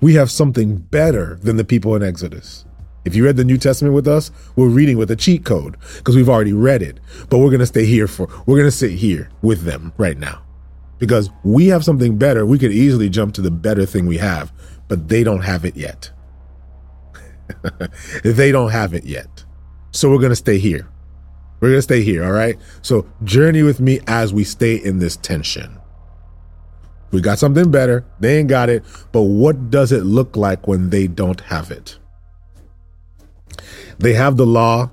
We have something better than the people in Exodus. If you read the New Testament with us, we're reading with a cheat code because we've already read it. But we're going to stay here for, we're going to sit here with them right now because we have something better. We could easily jump to the better thing we have, but they don't have it yet. they don't have it yet. So we're going to stay here. We're going to stay here. All right. So journey with me as we stay in this tension. We got something better. They ain't got it. But what does it look like when they don't have it? They have the law.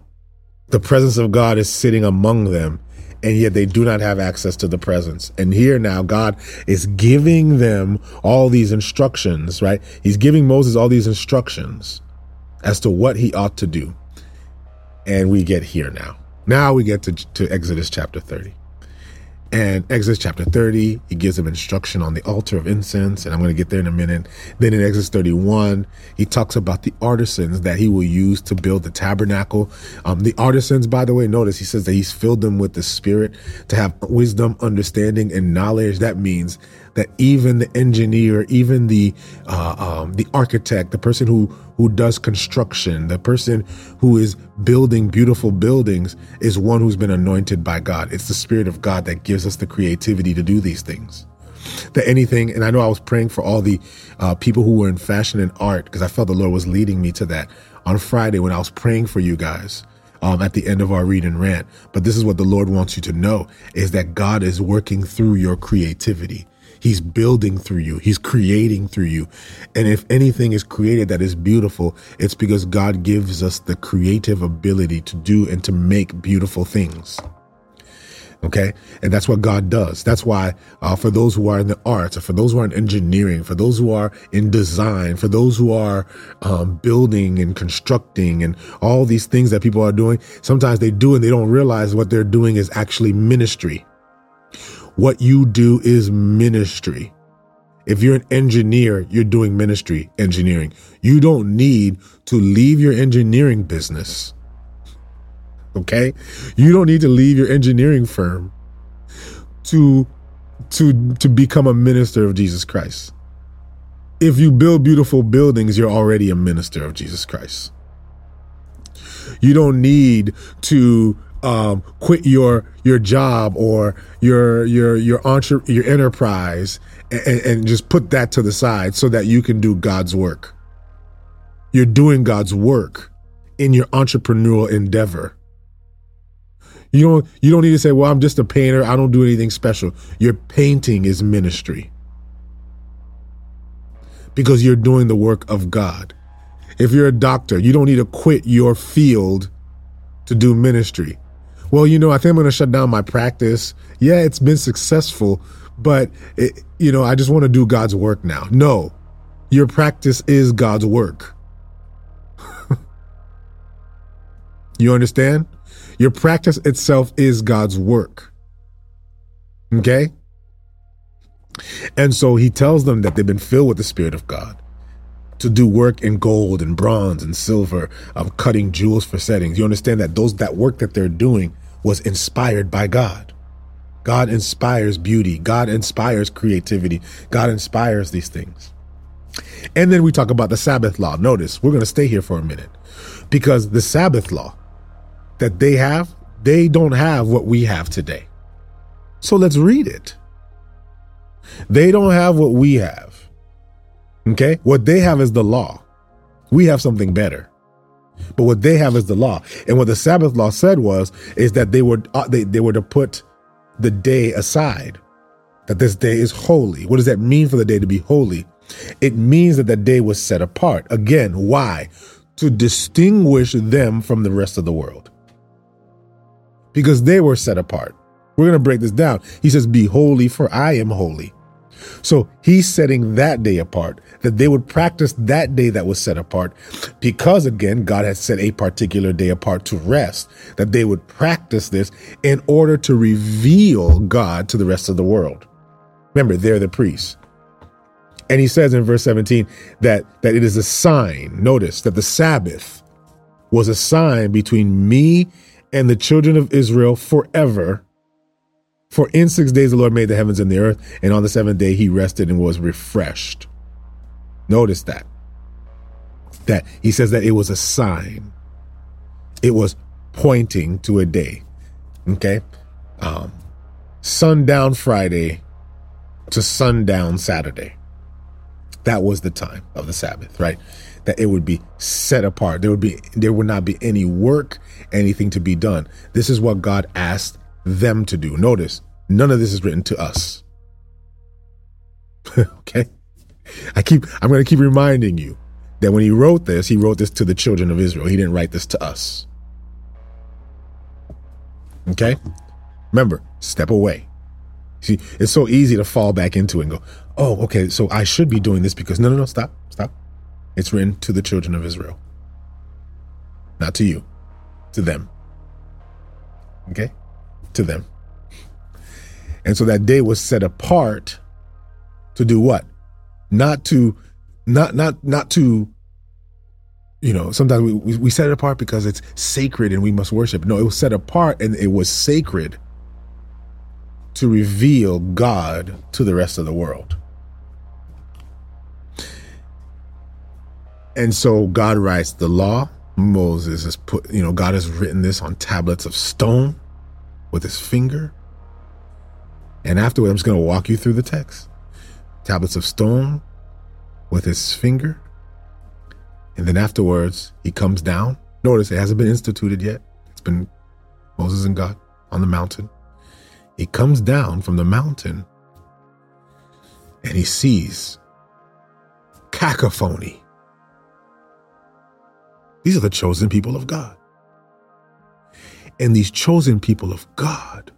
The presence of God is sitting among them, and yet they do not have access to the presence. And here now, God is giving them all these instructions, right? He's giving Moses all these instructions as to what he ought to do. And we get here now. Now we get to, to Exodus chapter 30. And Exodus chapter 30, he gives them instruction on the altar of incense, and I'm going to get there in a minute. Then in Exodus 31, he talks about the artisans that he will use to build the tabernacle. Um, the artisans, by the way, notice he says that he's filled them with the Spirit to have wisdom, understanding, and knowledge. That means that even the engineer, even the uh, um, the architect, the person who who does construction, the person who is building beautiful buildings, is one who's been anointed by God. It's the Spirit of God that gives us the creativity to do these things. That anything, and I know I was praying for all the uh, people who were in fashion and art because I felt the Lord was leading me to that on Friday when I was praying for you guys. Um, at the end of our read and rant. But this is what the Lord wants you to know is that God is working through your creativity. He's building through you. He's creating through you. And if anything is created that is beautiful, it's because God gives us the creative ability to do and to make beautiful things. Okay. And that's what God does. That's why, uh, for those who are in the arts, or for those who are in engineering, for those who are in design, for those who are um, building and constructing and all these things that people are doing, sometimes they do and they don't realize what they're doing is actually ministry. What you do is ministry. If you're an engineer, you're doing ministry, engineering. You don't need to leave your engineering business. Okay? You don't need to leave your engineering firm to to to become a minister of Jesus Christ. If you build beautiful buildings, you're already a minister of Jesus Christ. You don't need to um, quit your your job or your your your entre- your enterprise and, and just put that to the side so that you can do God's work. You're doing God's work in your entrepreneurial endeavor. You don't you don't need to say, "Well, I'm just a painter. I don't do anything special." Your painting is ministry. Because you're doing the work of God. If you're a doctor, you don't need to quit your field to do ministry well, you know, I think I'm going to shut down my practice. Yeah, it's been successful, but, it, you know, I just want to do God's work now. No, your practice is God's work. you understand? Your practice itself is God's work. Okay? And so he tells them that they've been filled with the Spirit of God to do work in gold and bronze and silver, of cutting jewels for settings. You understand that those that work that they're doing was inspired by God. God inspires beauty. God inspires creativity. God inspires these things. And then we talk about the Sabbath law. Notice, we're going to stay here for a minute because the Sabbath law that they have, they don't have what we have today. So let's read it. They don't have what we have. Okay? What they have is the law. We have something better. But what they have is the law. And what the Sabbath law said was, is that they were, uh, they, they were to put the day aside, that this day is holy. What does that mean for the day to be holy? It means that the day was set apart. Again, why? To distinguish them from the rest of the world. Because they were set apart. We're going to break this down. He says, Be holy, for I am holy. So he's setting that day apart, that they would practice that day that was set apart because, again, God had set a particular day apart to rest, that they would practice this in order to reveal God to the rest of the world. Remember, they're the priests. And he says in verse 17 that, that it is a sign. Notice that the Sabbath was a sign between me and the children of Israel forever for in six days the Lord made the heavens and the earth, and on the seventh day he rested and was refreshed. Notice that. That he says that it was a sign. It was pointing to a day. Okay? Um, sundown Friday to sundown Saturday. That was the time of the Sabbath, right? That it would be set apart. There would be there would not be any work, anything to be done. This is what God asked them to do. Notice, none of this is written to us. okay? I keep I'm going to keep reminding you that when he wrote this, he wrote this to the children of Israel. He didn't write this to us. Okay? Remember, step away. See, it's so easy to fall back into it and go, "Oh, okay, so I should be doing this because no, no, no, stop. Stop. It's written to the children of Israel. Not to you, to them." Okay? To them. And so that day was set apart to do what? Not to, not, not, not to, you know, sometimes we, we, we set it apart because it's sacred and we must worship. No, it was set apart and it was sacred to reveal God to the rest of the world. And so God writes the law. Moses has put, you know, God has written this on tablets of stone with his finger. And afterward, I'm just going to walk you through the text. Tablets of stone with his finger. And then afterwards, he comes down. Notice it hasn't been instituted yet. It's been Moses and God on the mountain. He comes down from the mountain and he sees cacophony. These are the chosen people of God. And these chosen people of God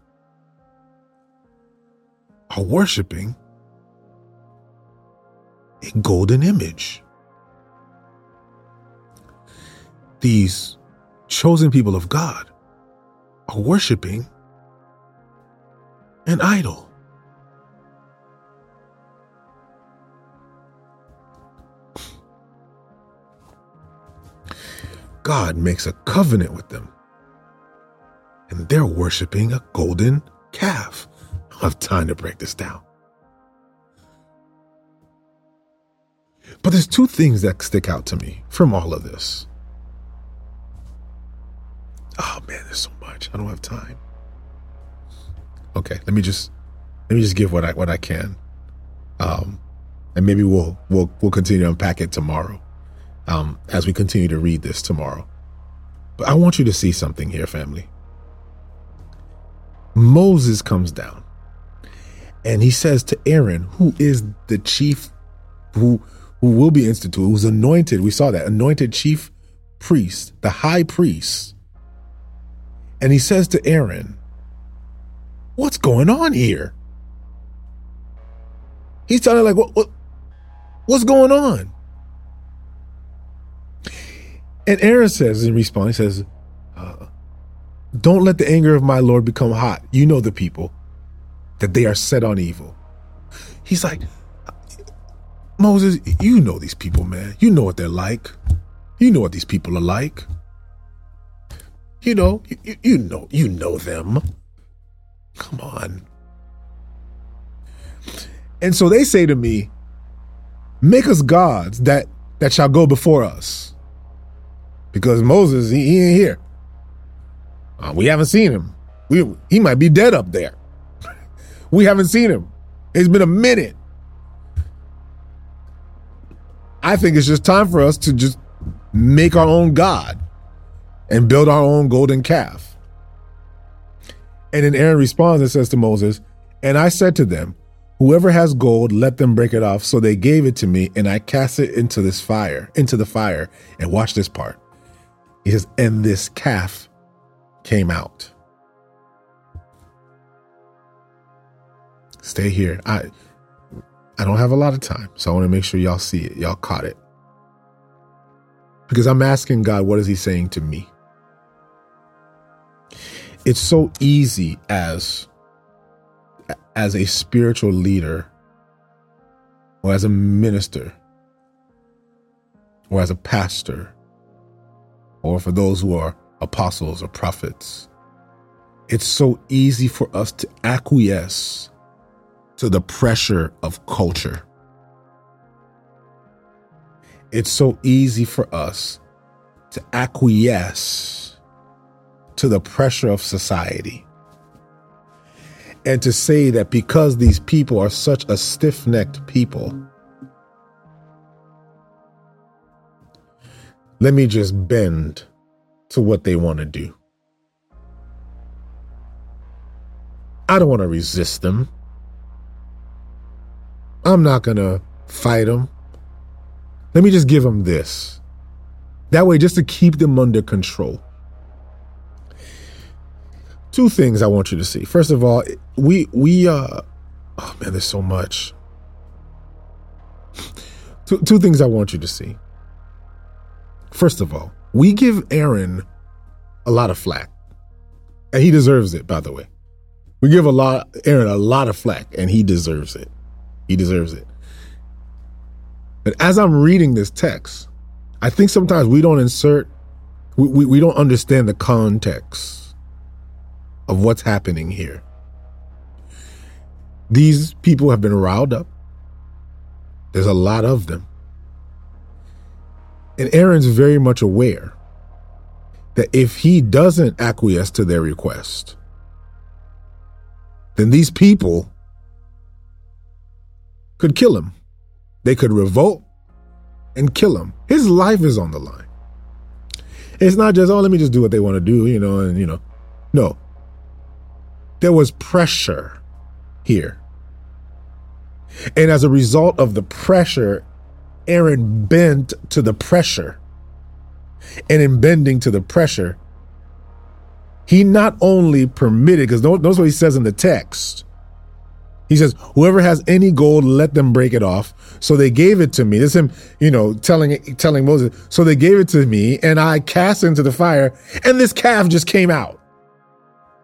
are worshiping a golden image. These chosen people of God are worshiping an idol. God makes a covenant with them, and they're worshiping a golden calf. I have time to break this down. But there's two things that stick out to me from all of this. Oh man, there's so much. I don't have time. Okay, let me just let me just give what I what I can. Um and maybe we'll we'll we'll continue to unpack it tomorrow. Um as we continue to read this tomorrow. But I want you to see something here, family. Moses comes down and he says to Aaron, who is the chief who who will be instituted, who's anointed. We saw that anointed chief priest, the high priest. And he says to Aaron, What's going on here? He's telling like, what, what, what's going on? And Aaron says in response, he says, Don't let the anger of my Lord become hot. You know the people, that they are set on evil. He's like, Moses, you know these people, man. You know what they're like. You know what these people are like. You know, you, you know, you know them. Come on. And so they say to me, make us gods that that shall go before us. Because Moses, he, he ain't here. Uh, we haven't seen him. We, he might be dead up there. we haven't seen him. It's been a minute. I think it's just time for us to just make our own God and build our own golden calf. And then Aaron responds and says to Moses, And I said to them, Whoever has gold, let them break it off. So they gave it to me, and I cast it into this fire, into the fire. And watch this part. He says, And this calf came out. Stay here. I I don't have a lot of time, so I want to make sure y'all see it. Y'all caught it. Because I'm asking God, what is He saying to me? It's so easy as as a spiritual leader or as a minister or as a pastor or for those who are apostles or prophets. It's so easy for us to acquiesce to the pressure of culture. It's so easy for us to acquiesce to the pressure of society. And to say that because these people are such a stiff necked people, let me just bend to what they want to do. I don't want to resist them. I'm not going to fight them. Let me just give them this. That way, just to keep them under control. Two things I want you to see. First of all, we, we, uh, oh man, there's so much. Two, two things I want you to see. First of all, we give Aaron a lot of flack. And he deserves it, by the way. We give a lot Aaron a lot of flack, and he deserves it. He deserves it. But as I'm reading this text, I think sometimes we don't insert, we, we, we don't understand the context of what's happening here. These people have been riled up. There's a lot of them. And Aaron's very much aware that if he doesn't acquiesce to their request, then these people could kill him. They could revolt and kill him. His life is on the line. It's not just, oh, let me just do what they want to do, you know, and, you know. No. There was pressure here. And as a result of the pressure, Aaron bent to the pressure. And in bending to the pressure, he not only permitted, because notice what he says in the text. He says, "Whoever has any gold, let them break it off." So they gave it to me. This is him, you know, telling telling Moses. So they gave it to me, and I cast into the fire, and this calf just came out.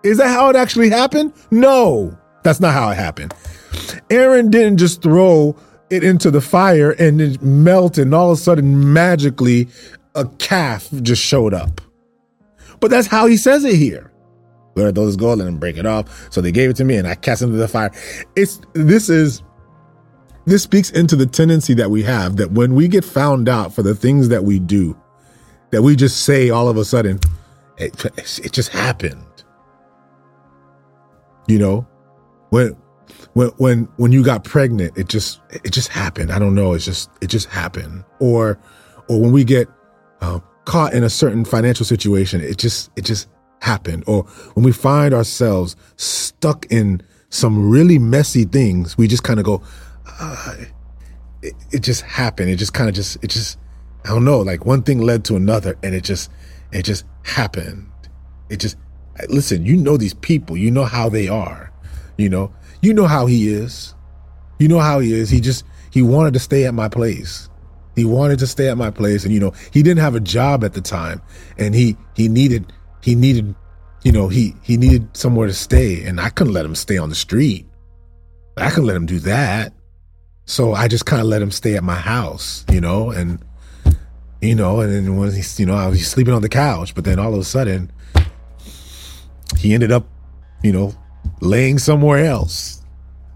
Is that how it actually happened? No, that's not how it happened. Aaron didn't just throw it into the fire and it melted, and all of a sudden, magically, a calf just showed up. But that's how he says it here. Where those Let him break it off. So they gave it to me and I cast into the fire. It's this is this speaks into the tendency that we have that when we get found out for the things that we do, that we just say all of a sudden, it, it just happened. You know, when when when when you got pregnant, it just it just happened. I don't know. It's just it just happened. Or or when we get uh, caught in a certain financial situation. It just it just happened. Or when we find ourselves stuck in some really messy things, we just kind of go, uh, it, it just happened. It just kind of just it just I don't know. Like one thing led to another, and it just it just happened. It just listen. You know these people. You know how they are. You know. You know how he is. You know how he is. He just he wanted to stay at my place. He wanted to stay at my place, and you know, he didn't have a job at the time, and he he needed he needed, you know, he he needed somewhere to stay, and I couldn't let him stay on the street. I couldn't let him do that. So I just kind of let him stay at my house, you know, and you know, and then when he's, you know, I was sleeping on the couch, but then all of a sudden, he ended up, you know, laying somewhere else.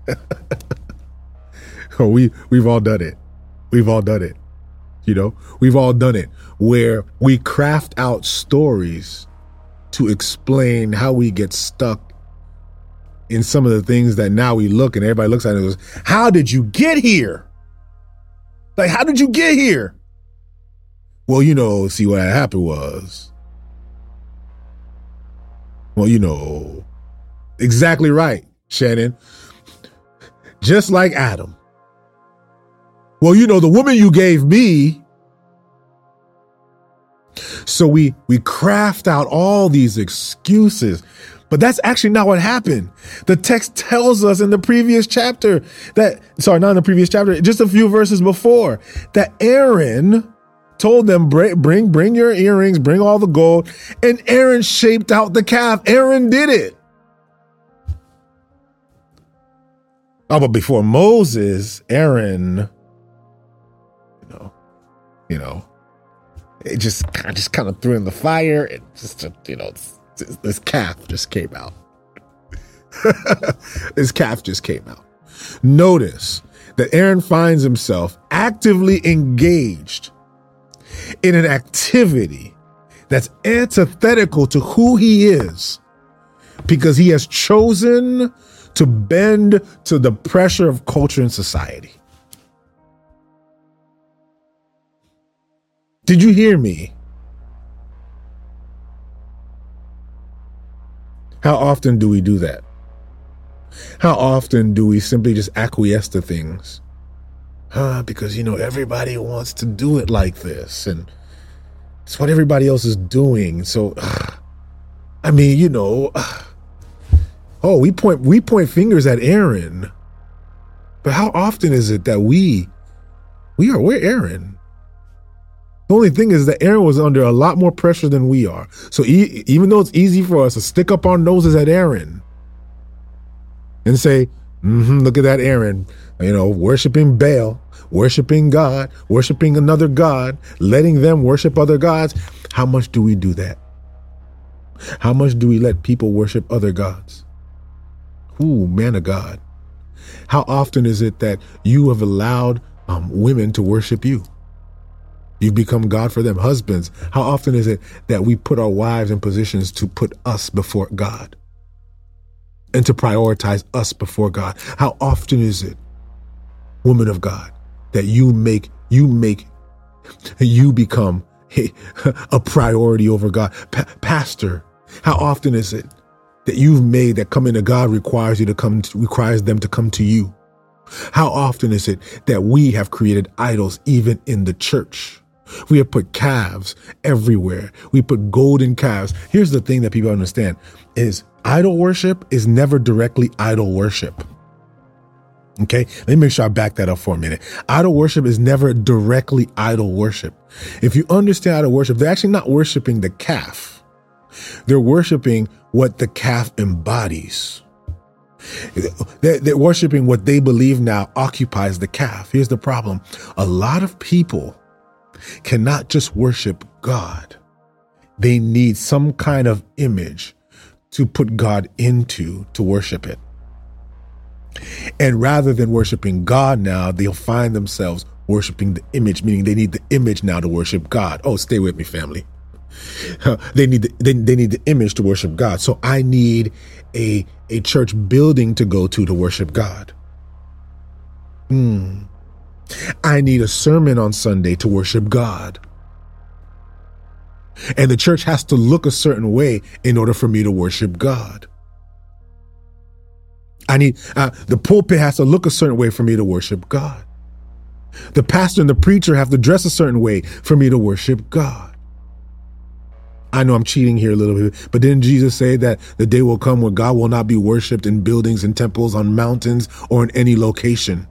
oh, we we've all done it. We've all done it. You know, we've all done it where we craft out stories to explain how we get stuck in some of the things that now we look and everybody looks at it and goes, How did you get here? Like, how did you get here? Well, you know, see what happened was. Well, you know, exactly right, Shannon. Just like Adam. Well, you know, the woman you gave me. So we we craft out all these excuses. But that's actually not what happened. The text tells us in the previous chapter that sorry, not in the previous chapter, just a few verses before, that Aaron told them bring bring bring your earrings, bring all the gold, and Aaron shaped out the calf. Aaron did it. Oh, but before Moses, Aaron you know, you know, it just kind just kind of threw in the fire. It just, you know, this calf just came out. this calf just came out. Notice that Aaron finds himself actively engaged in an activity that's antithetical to who he is because he has chosen to bend to the pressure of culture and society. Did you hear me? How often do we do that? How often do we simply just acquiesce to things? Huh, because you know everybody wants to do it like this and it's what everybody else is doing. So uh, I mean, you know, uh, oh, we point we point fingers at Aaron. But how often is it that we we are we're Aaron? The only thing is that Aaron was under a lot more pressure than we are. So e- even though it's easy for us to stick up our noses at Aaron, and say, mm-hmm, look at that Aaron, you know, worshiping Baal, worshiping God, worshiping another God, letting them worship other gods. How much do we do that? How much do we let people worship other gods? Ooh, man of God. How often is it that you have allowed um, women to worship you? You've become God for them. Husbands, how often is it that we put our wives in positions to put us before God and to prioritize us before God? How often is it, woman of God, that you make, you make, you become a, priority over God? Pa- Pastor, how often is it that you've made that coming to God requires you to come, to, requires them to come to you? How often is it that we have created idols even in the church? We have put calves everywhere. We put golden calves. Here's the thing that people understand is idol worship is never directly idol worship. Okay, let me make sure I back that up for a minute. Idol worship is never directly idol worship. If you understand idol worship, they're actually not worshiping the calf. They're worshiping what the calf embodies. They're, worshiping what they believe now occupies the calf. Here's the problem. A lot of people cannot just worship God. They need some kind of image to put God into to worship it. And rather than worshiping God now, they'll find themselves worshiping the image, meaning they need the image now to worship God. Oh, stay with me, family. they need the, they, they need the image to worship God. So I need a a church building to go to to worship God. Hmm. I need a sermon on Sunday to worship God. And the church has to look a certain way in order for me to worship God. I need, uh, the pulpit has to look a certain way for me to worship God. The pastor and the preacher have to dress a certain way for me to worship God. I know I'm cheating here a little bit, but didn't Jesus say that the day will come when God will not be worshiped in buildings and temples, on mountains, or in any location?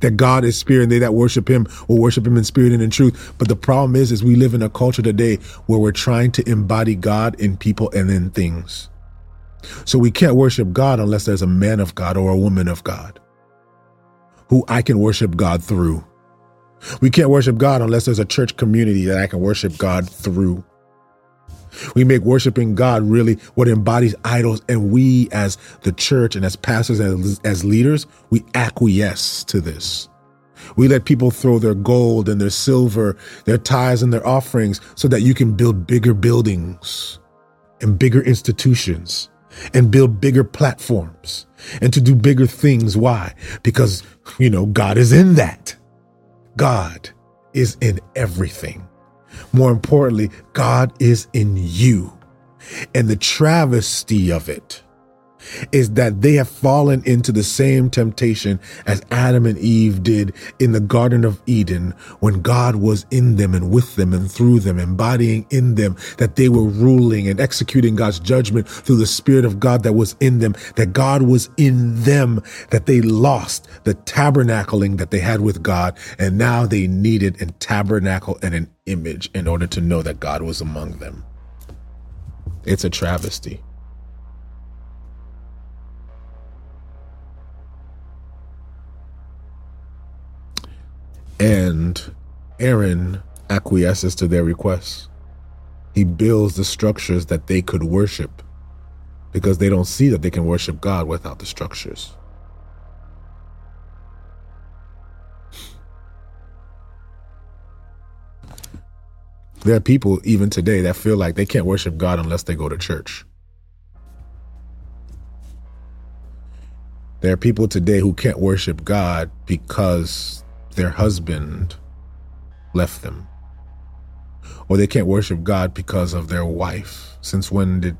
that God is spirit and they that worship him will worship him in spirit and in truth. But the problem is, is we live in a culture today where we're trying to embody God in people and in things. So we can't worship God unless there's a man of God or a woman of God who I can worship God through. We can't worship God unless there's a church community that I can worship God through. We make worshiping God really what embodies idols, and we as the church and as pastors and as leaders, we acquiesce to this. We let people throw their gold and their silver, their tithes and their offerings so that you can build bigger buildings and bigger institutions and build bigger platforms and to do bigger things. Why? Because, you know, God is in that. God is in everything. More importantly, God is in you. And the travesty of it is that they have fallen into the same temptation as Adam and Eve did in the Garden of Eden when God was in them and with them and through them, embodying in them that they were ruling and executing God's judgment through the Spirit of God that was in them, that God was in them, that they lost the tabernacling that they had with God. And now they needed a tabernacle and an image in order to know that God was among them. It's a travesty. And Aaron acquiesces to their requests. He builds the structures that they could worship because they don't see that they can worship God without the structures. There are people even today that feel like they can't worship God unless they go to church. There are people today who can't worship God because their husband left them. Or they can't worship God because of their wife. Since when did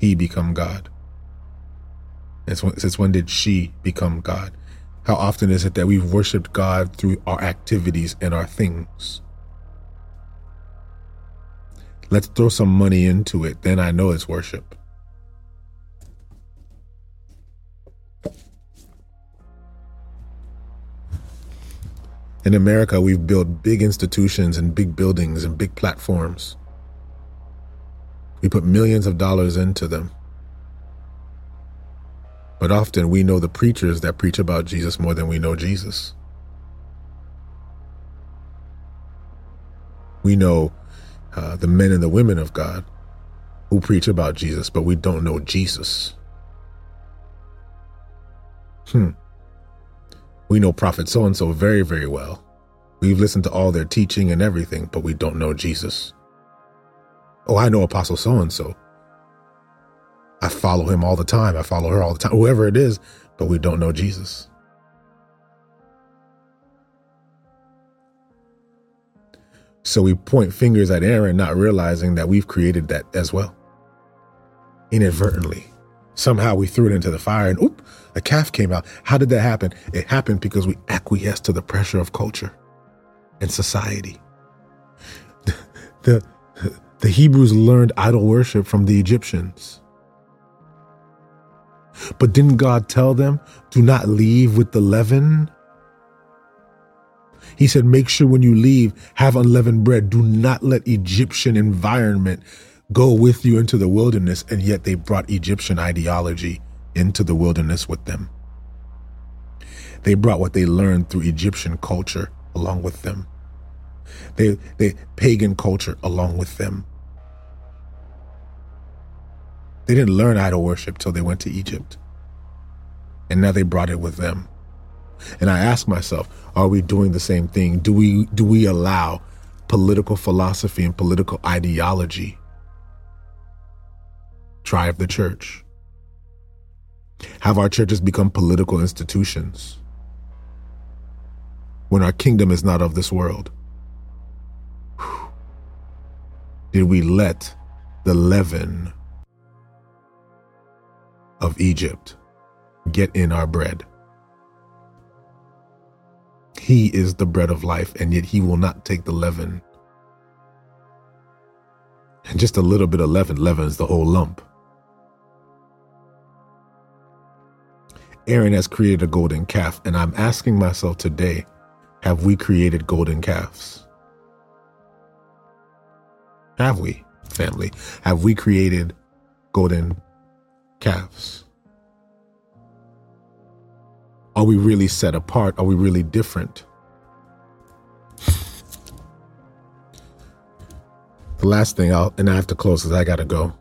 he become God? Since when did she become God? How often is it that we've worshiped God through our activities and our things? Let's throw some money into it, then I know it's worship. In America, we've built big institutions and big buildings and big platforms. We put millions of dollars into them. But often we know the preachers that preach about Jesus more than we know Jesus. We know uh, the men and the women of God who preach about Jesus, but we don't know Jesus. Hmm. We know Prophet so and so very, very well. We've listened to all their teaching and everything, but we don't know Jesus. Oh, I know Apostle so and so. I follow him all the time. I follow her all the time, whoever it is, but we don't know Jesus. So we point fingers at Aaron, not realizing that we've created that as well. Inadvertently. Somehow we threw it into the fire and oop, a calf came out. How did that happen? It happened because we acquiesced to the pressure of culture and society. The, the, the Hebrews learned idol worship from the Egyptians. But didn't God tell them, do not leave with the leaven? He said, make sure when you leave, have unleavened bread. Do not let Egyptian environment go with you into the wilderness. And yet they brought Egyptian ideology into the wilderness with them. They brought what they learned through Egyptian culture along with them. They, they pagan culture along with them. They didn't learn idol worship till they went to Egypt. And now they brought it with them. And I ask myself, are we doing the same thing? Do we do we allow political philosophy and political ideology drive the church? Have our churches become political institutions when our kingdom is not of this world? Did we let the leaven of Egypt get in our bread. He is the bread of life, and yet he will not take the leaven. And just a little bit of leaven leavens the whole lump. Aaron has created a golden calf, and I'm asking myself today have we created golden calves? Have we, family? Have we created golden calves? Are we really set apart? Are we really different? The last thing I'll, and I have to close because I got to go.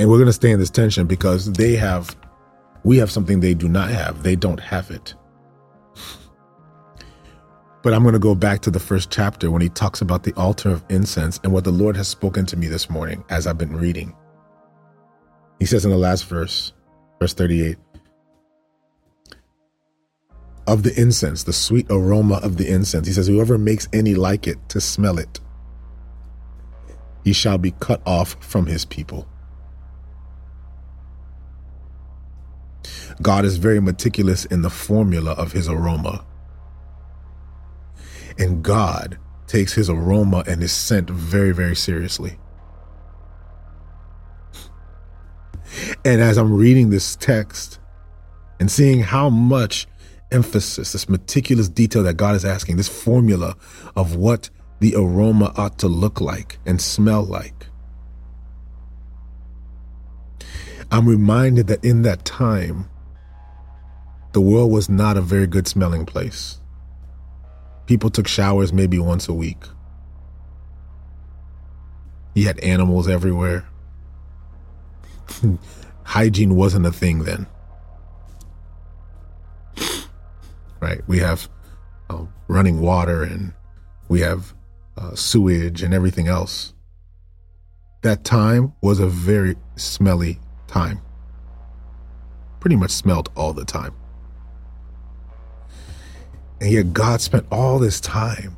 And we're going to stay in this tension because they have, we have something they do not have. They don't have it. But I'm going to go back to the first chapter when he talks about the altar of incense and what the Lord has spoken to me this morning as I've been reading. He says in the last verse, verse 38, of the incense, the sweet aroma of the incense. He says, Whoever makes any like it to smell it, he shall be cut off from his people. God is very meticulous in the formula of his aroma. And God takes his aroma and his scent very, very seriously. And as I'm reading this text and seeing how much emphasis, this meticulous detail that God is asking, this formula of what the aroma ought to look like and smell like, I'm reminded that in that time, the world was not a very good smelling place. People took showers maybe once a week. You had animals everywhere. Hygiene wasn't a thing then. Right? We have uh, running water and we have uh, sewage and everything else. That time was a very smelly time. Pretty much smelled all the time. And yet God spent all this time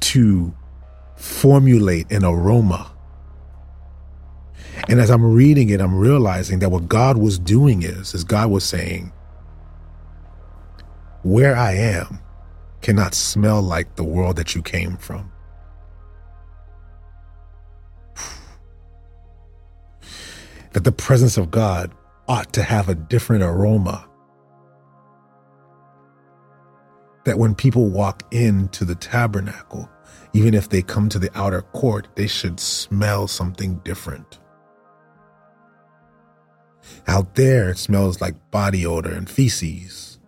to formulate an aroma and as I'm reading it, I'm realizing that what God was doing is, is God was saying, where I am cannot smell like the world that you came from. That the presence of God ought to have a different aroma. That when people walk into the tabernacle, even if they come to the outer court, they should smell something different. Out there, it smells like body odor and feces.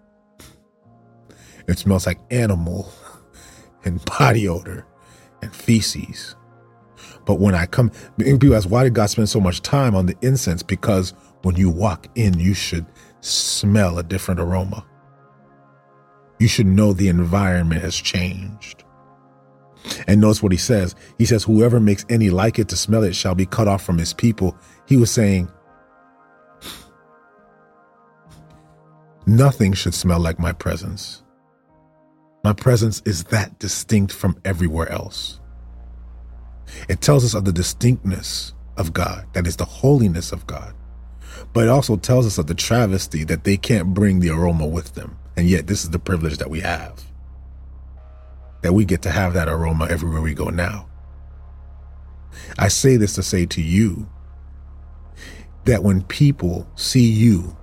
It smells like animal and body odor and feces. But when I come, people ask, why did God spend so much time on the incense? Because when you walk in, you should smell a different aroma. You should know the environment has changed. And notice what he says. He says, Whoever makes any like it to smell it shall be cut off from his people. He was saying, Nothing should smell like my presence. My presence is that distinct from everywhere else. It tells us of the distinctness of God, that is the holiness of God. But it also tells us of the travesty that they can't bring the aroma with them. And yet, this is the privilege that we have that we get to have that aroma everywhere we go now. I say this to say to you that when people see you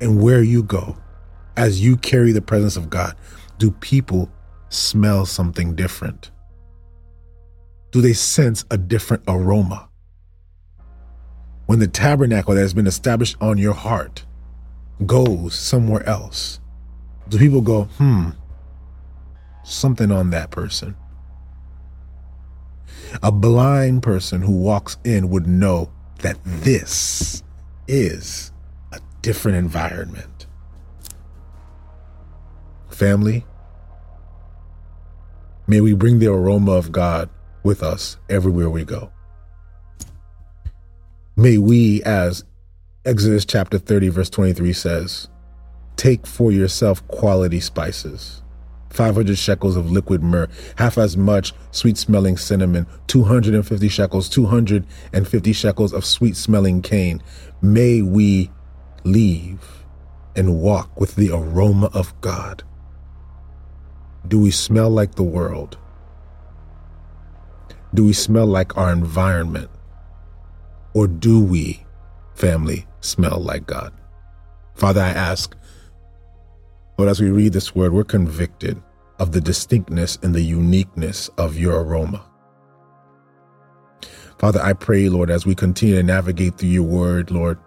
and where you go, as you carry the presence of God, do people smell something different? Do they sense a different aroma? When the tabernacle that has been established on your heart goes somewhere else, do people go, hmm, something on that person? A blind person who walks in would know that this is a different environment. Family, may we bring the aroma of God with us everywhere we go. May we, as Exodus chapter 30, verse 23 says, take for yourself quality spices 500 shekels of liquid myrrh, half as much sweet smelling cinnamon, 250 shekels, 250 shekels of sweet smelling cane. May we leave and walk with the aroma of God. Do we smell like the world? Do we smell like our environment? Or do we, family, smell like God? Father, I ask Lord, as we read this word, we're convicted of the distinctness and the uniqueness of your aroma. Father, I pray, Lord, as we continue to navigate through your word, Lord,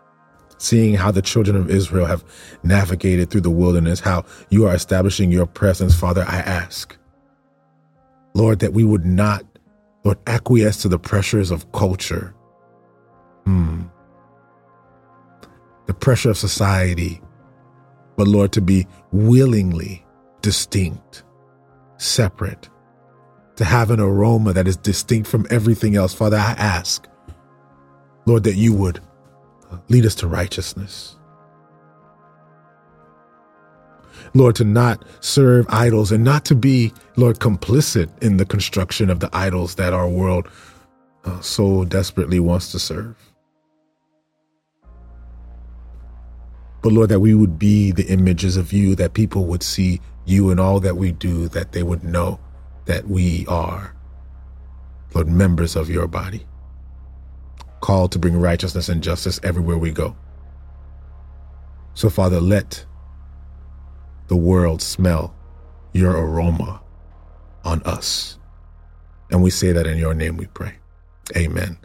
seeing how the children of Israel have navigated through the wilderness, how you are establishing your presence, Father, I ask, Lord, that we would not, Lord, acquiesce to the pressures of culture, hmm. The pressure of society, but Lord, to be willingly distinct, separate, to have an aroma that is distinct from everything else. Father, I ask, Lord, that you would lead us to righteousness. Lord, to not serve idols and not to be, Lord, complicit in the construction of the idols that our world uh, so desperately wants to serve. But Lord, that we would be the images of you, that people would see you in all that we do, that they would know that we are, Lord, members of your body, called to bring righteousness and justice everywhere we go. So, Father, let the world smell your aroma on us. And we say that in your name we pray. Amen.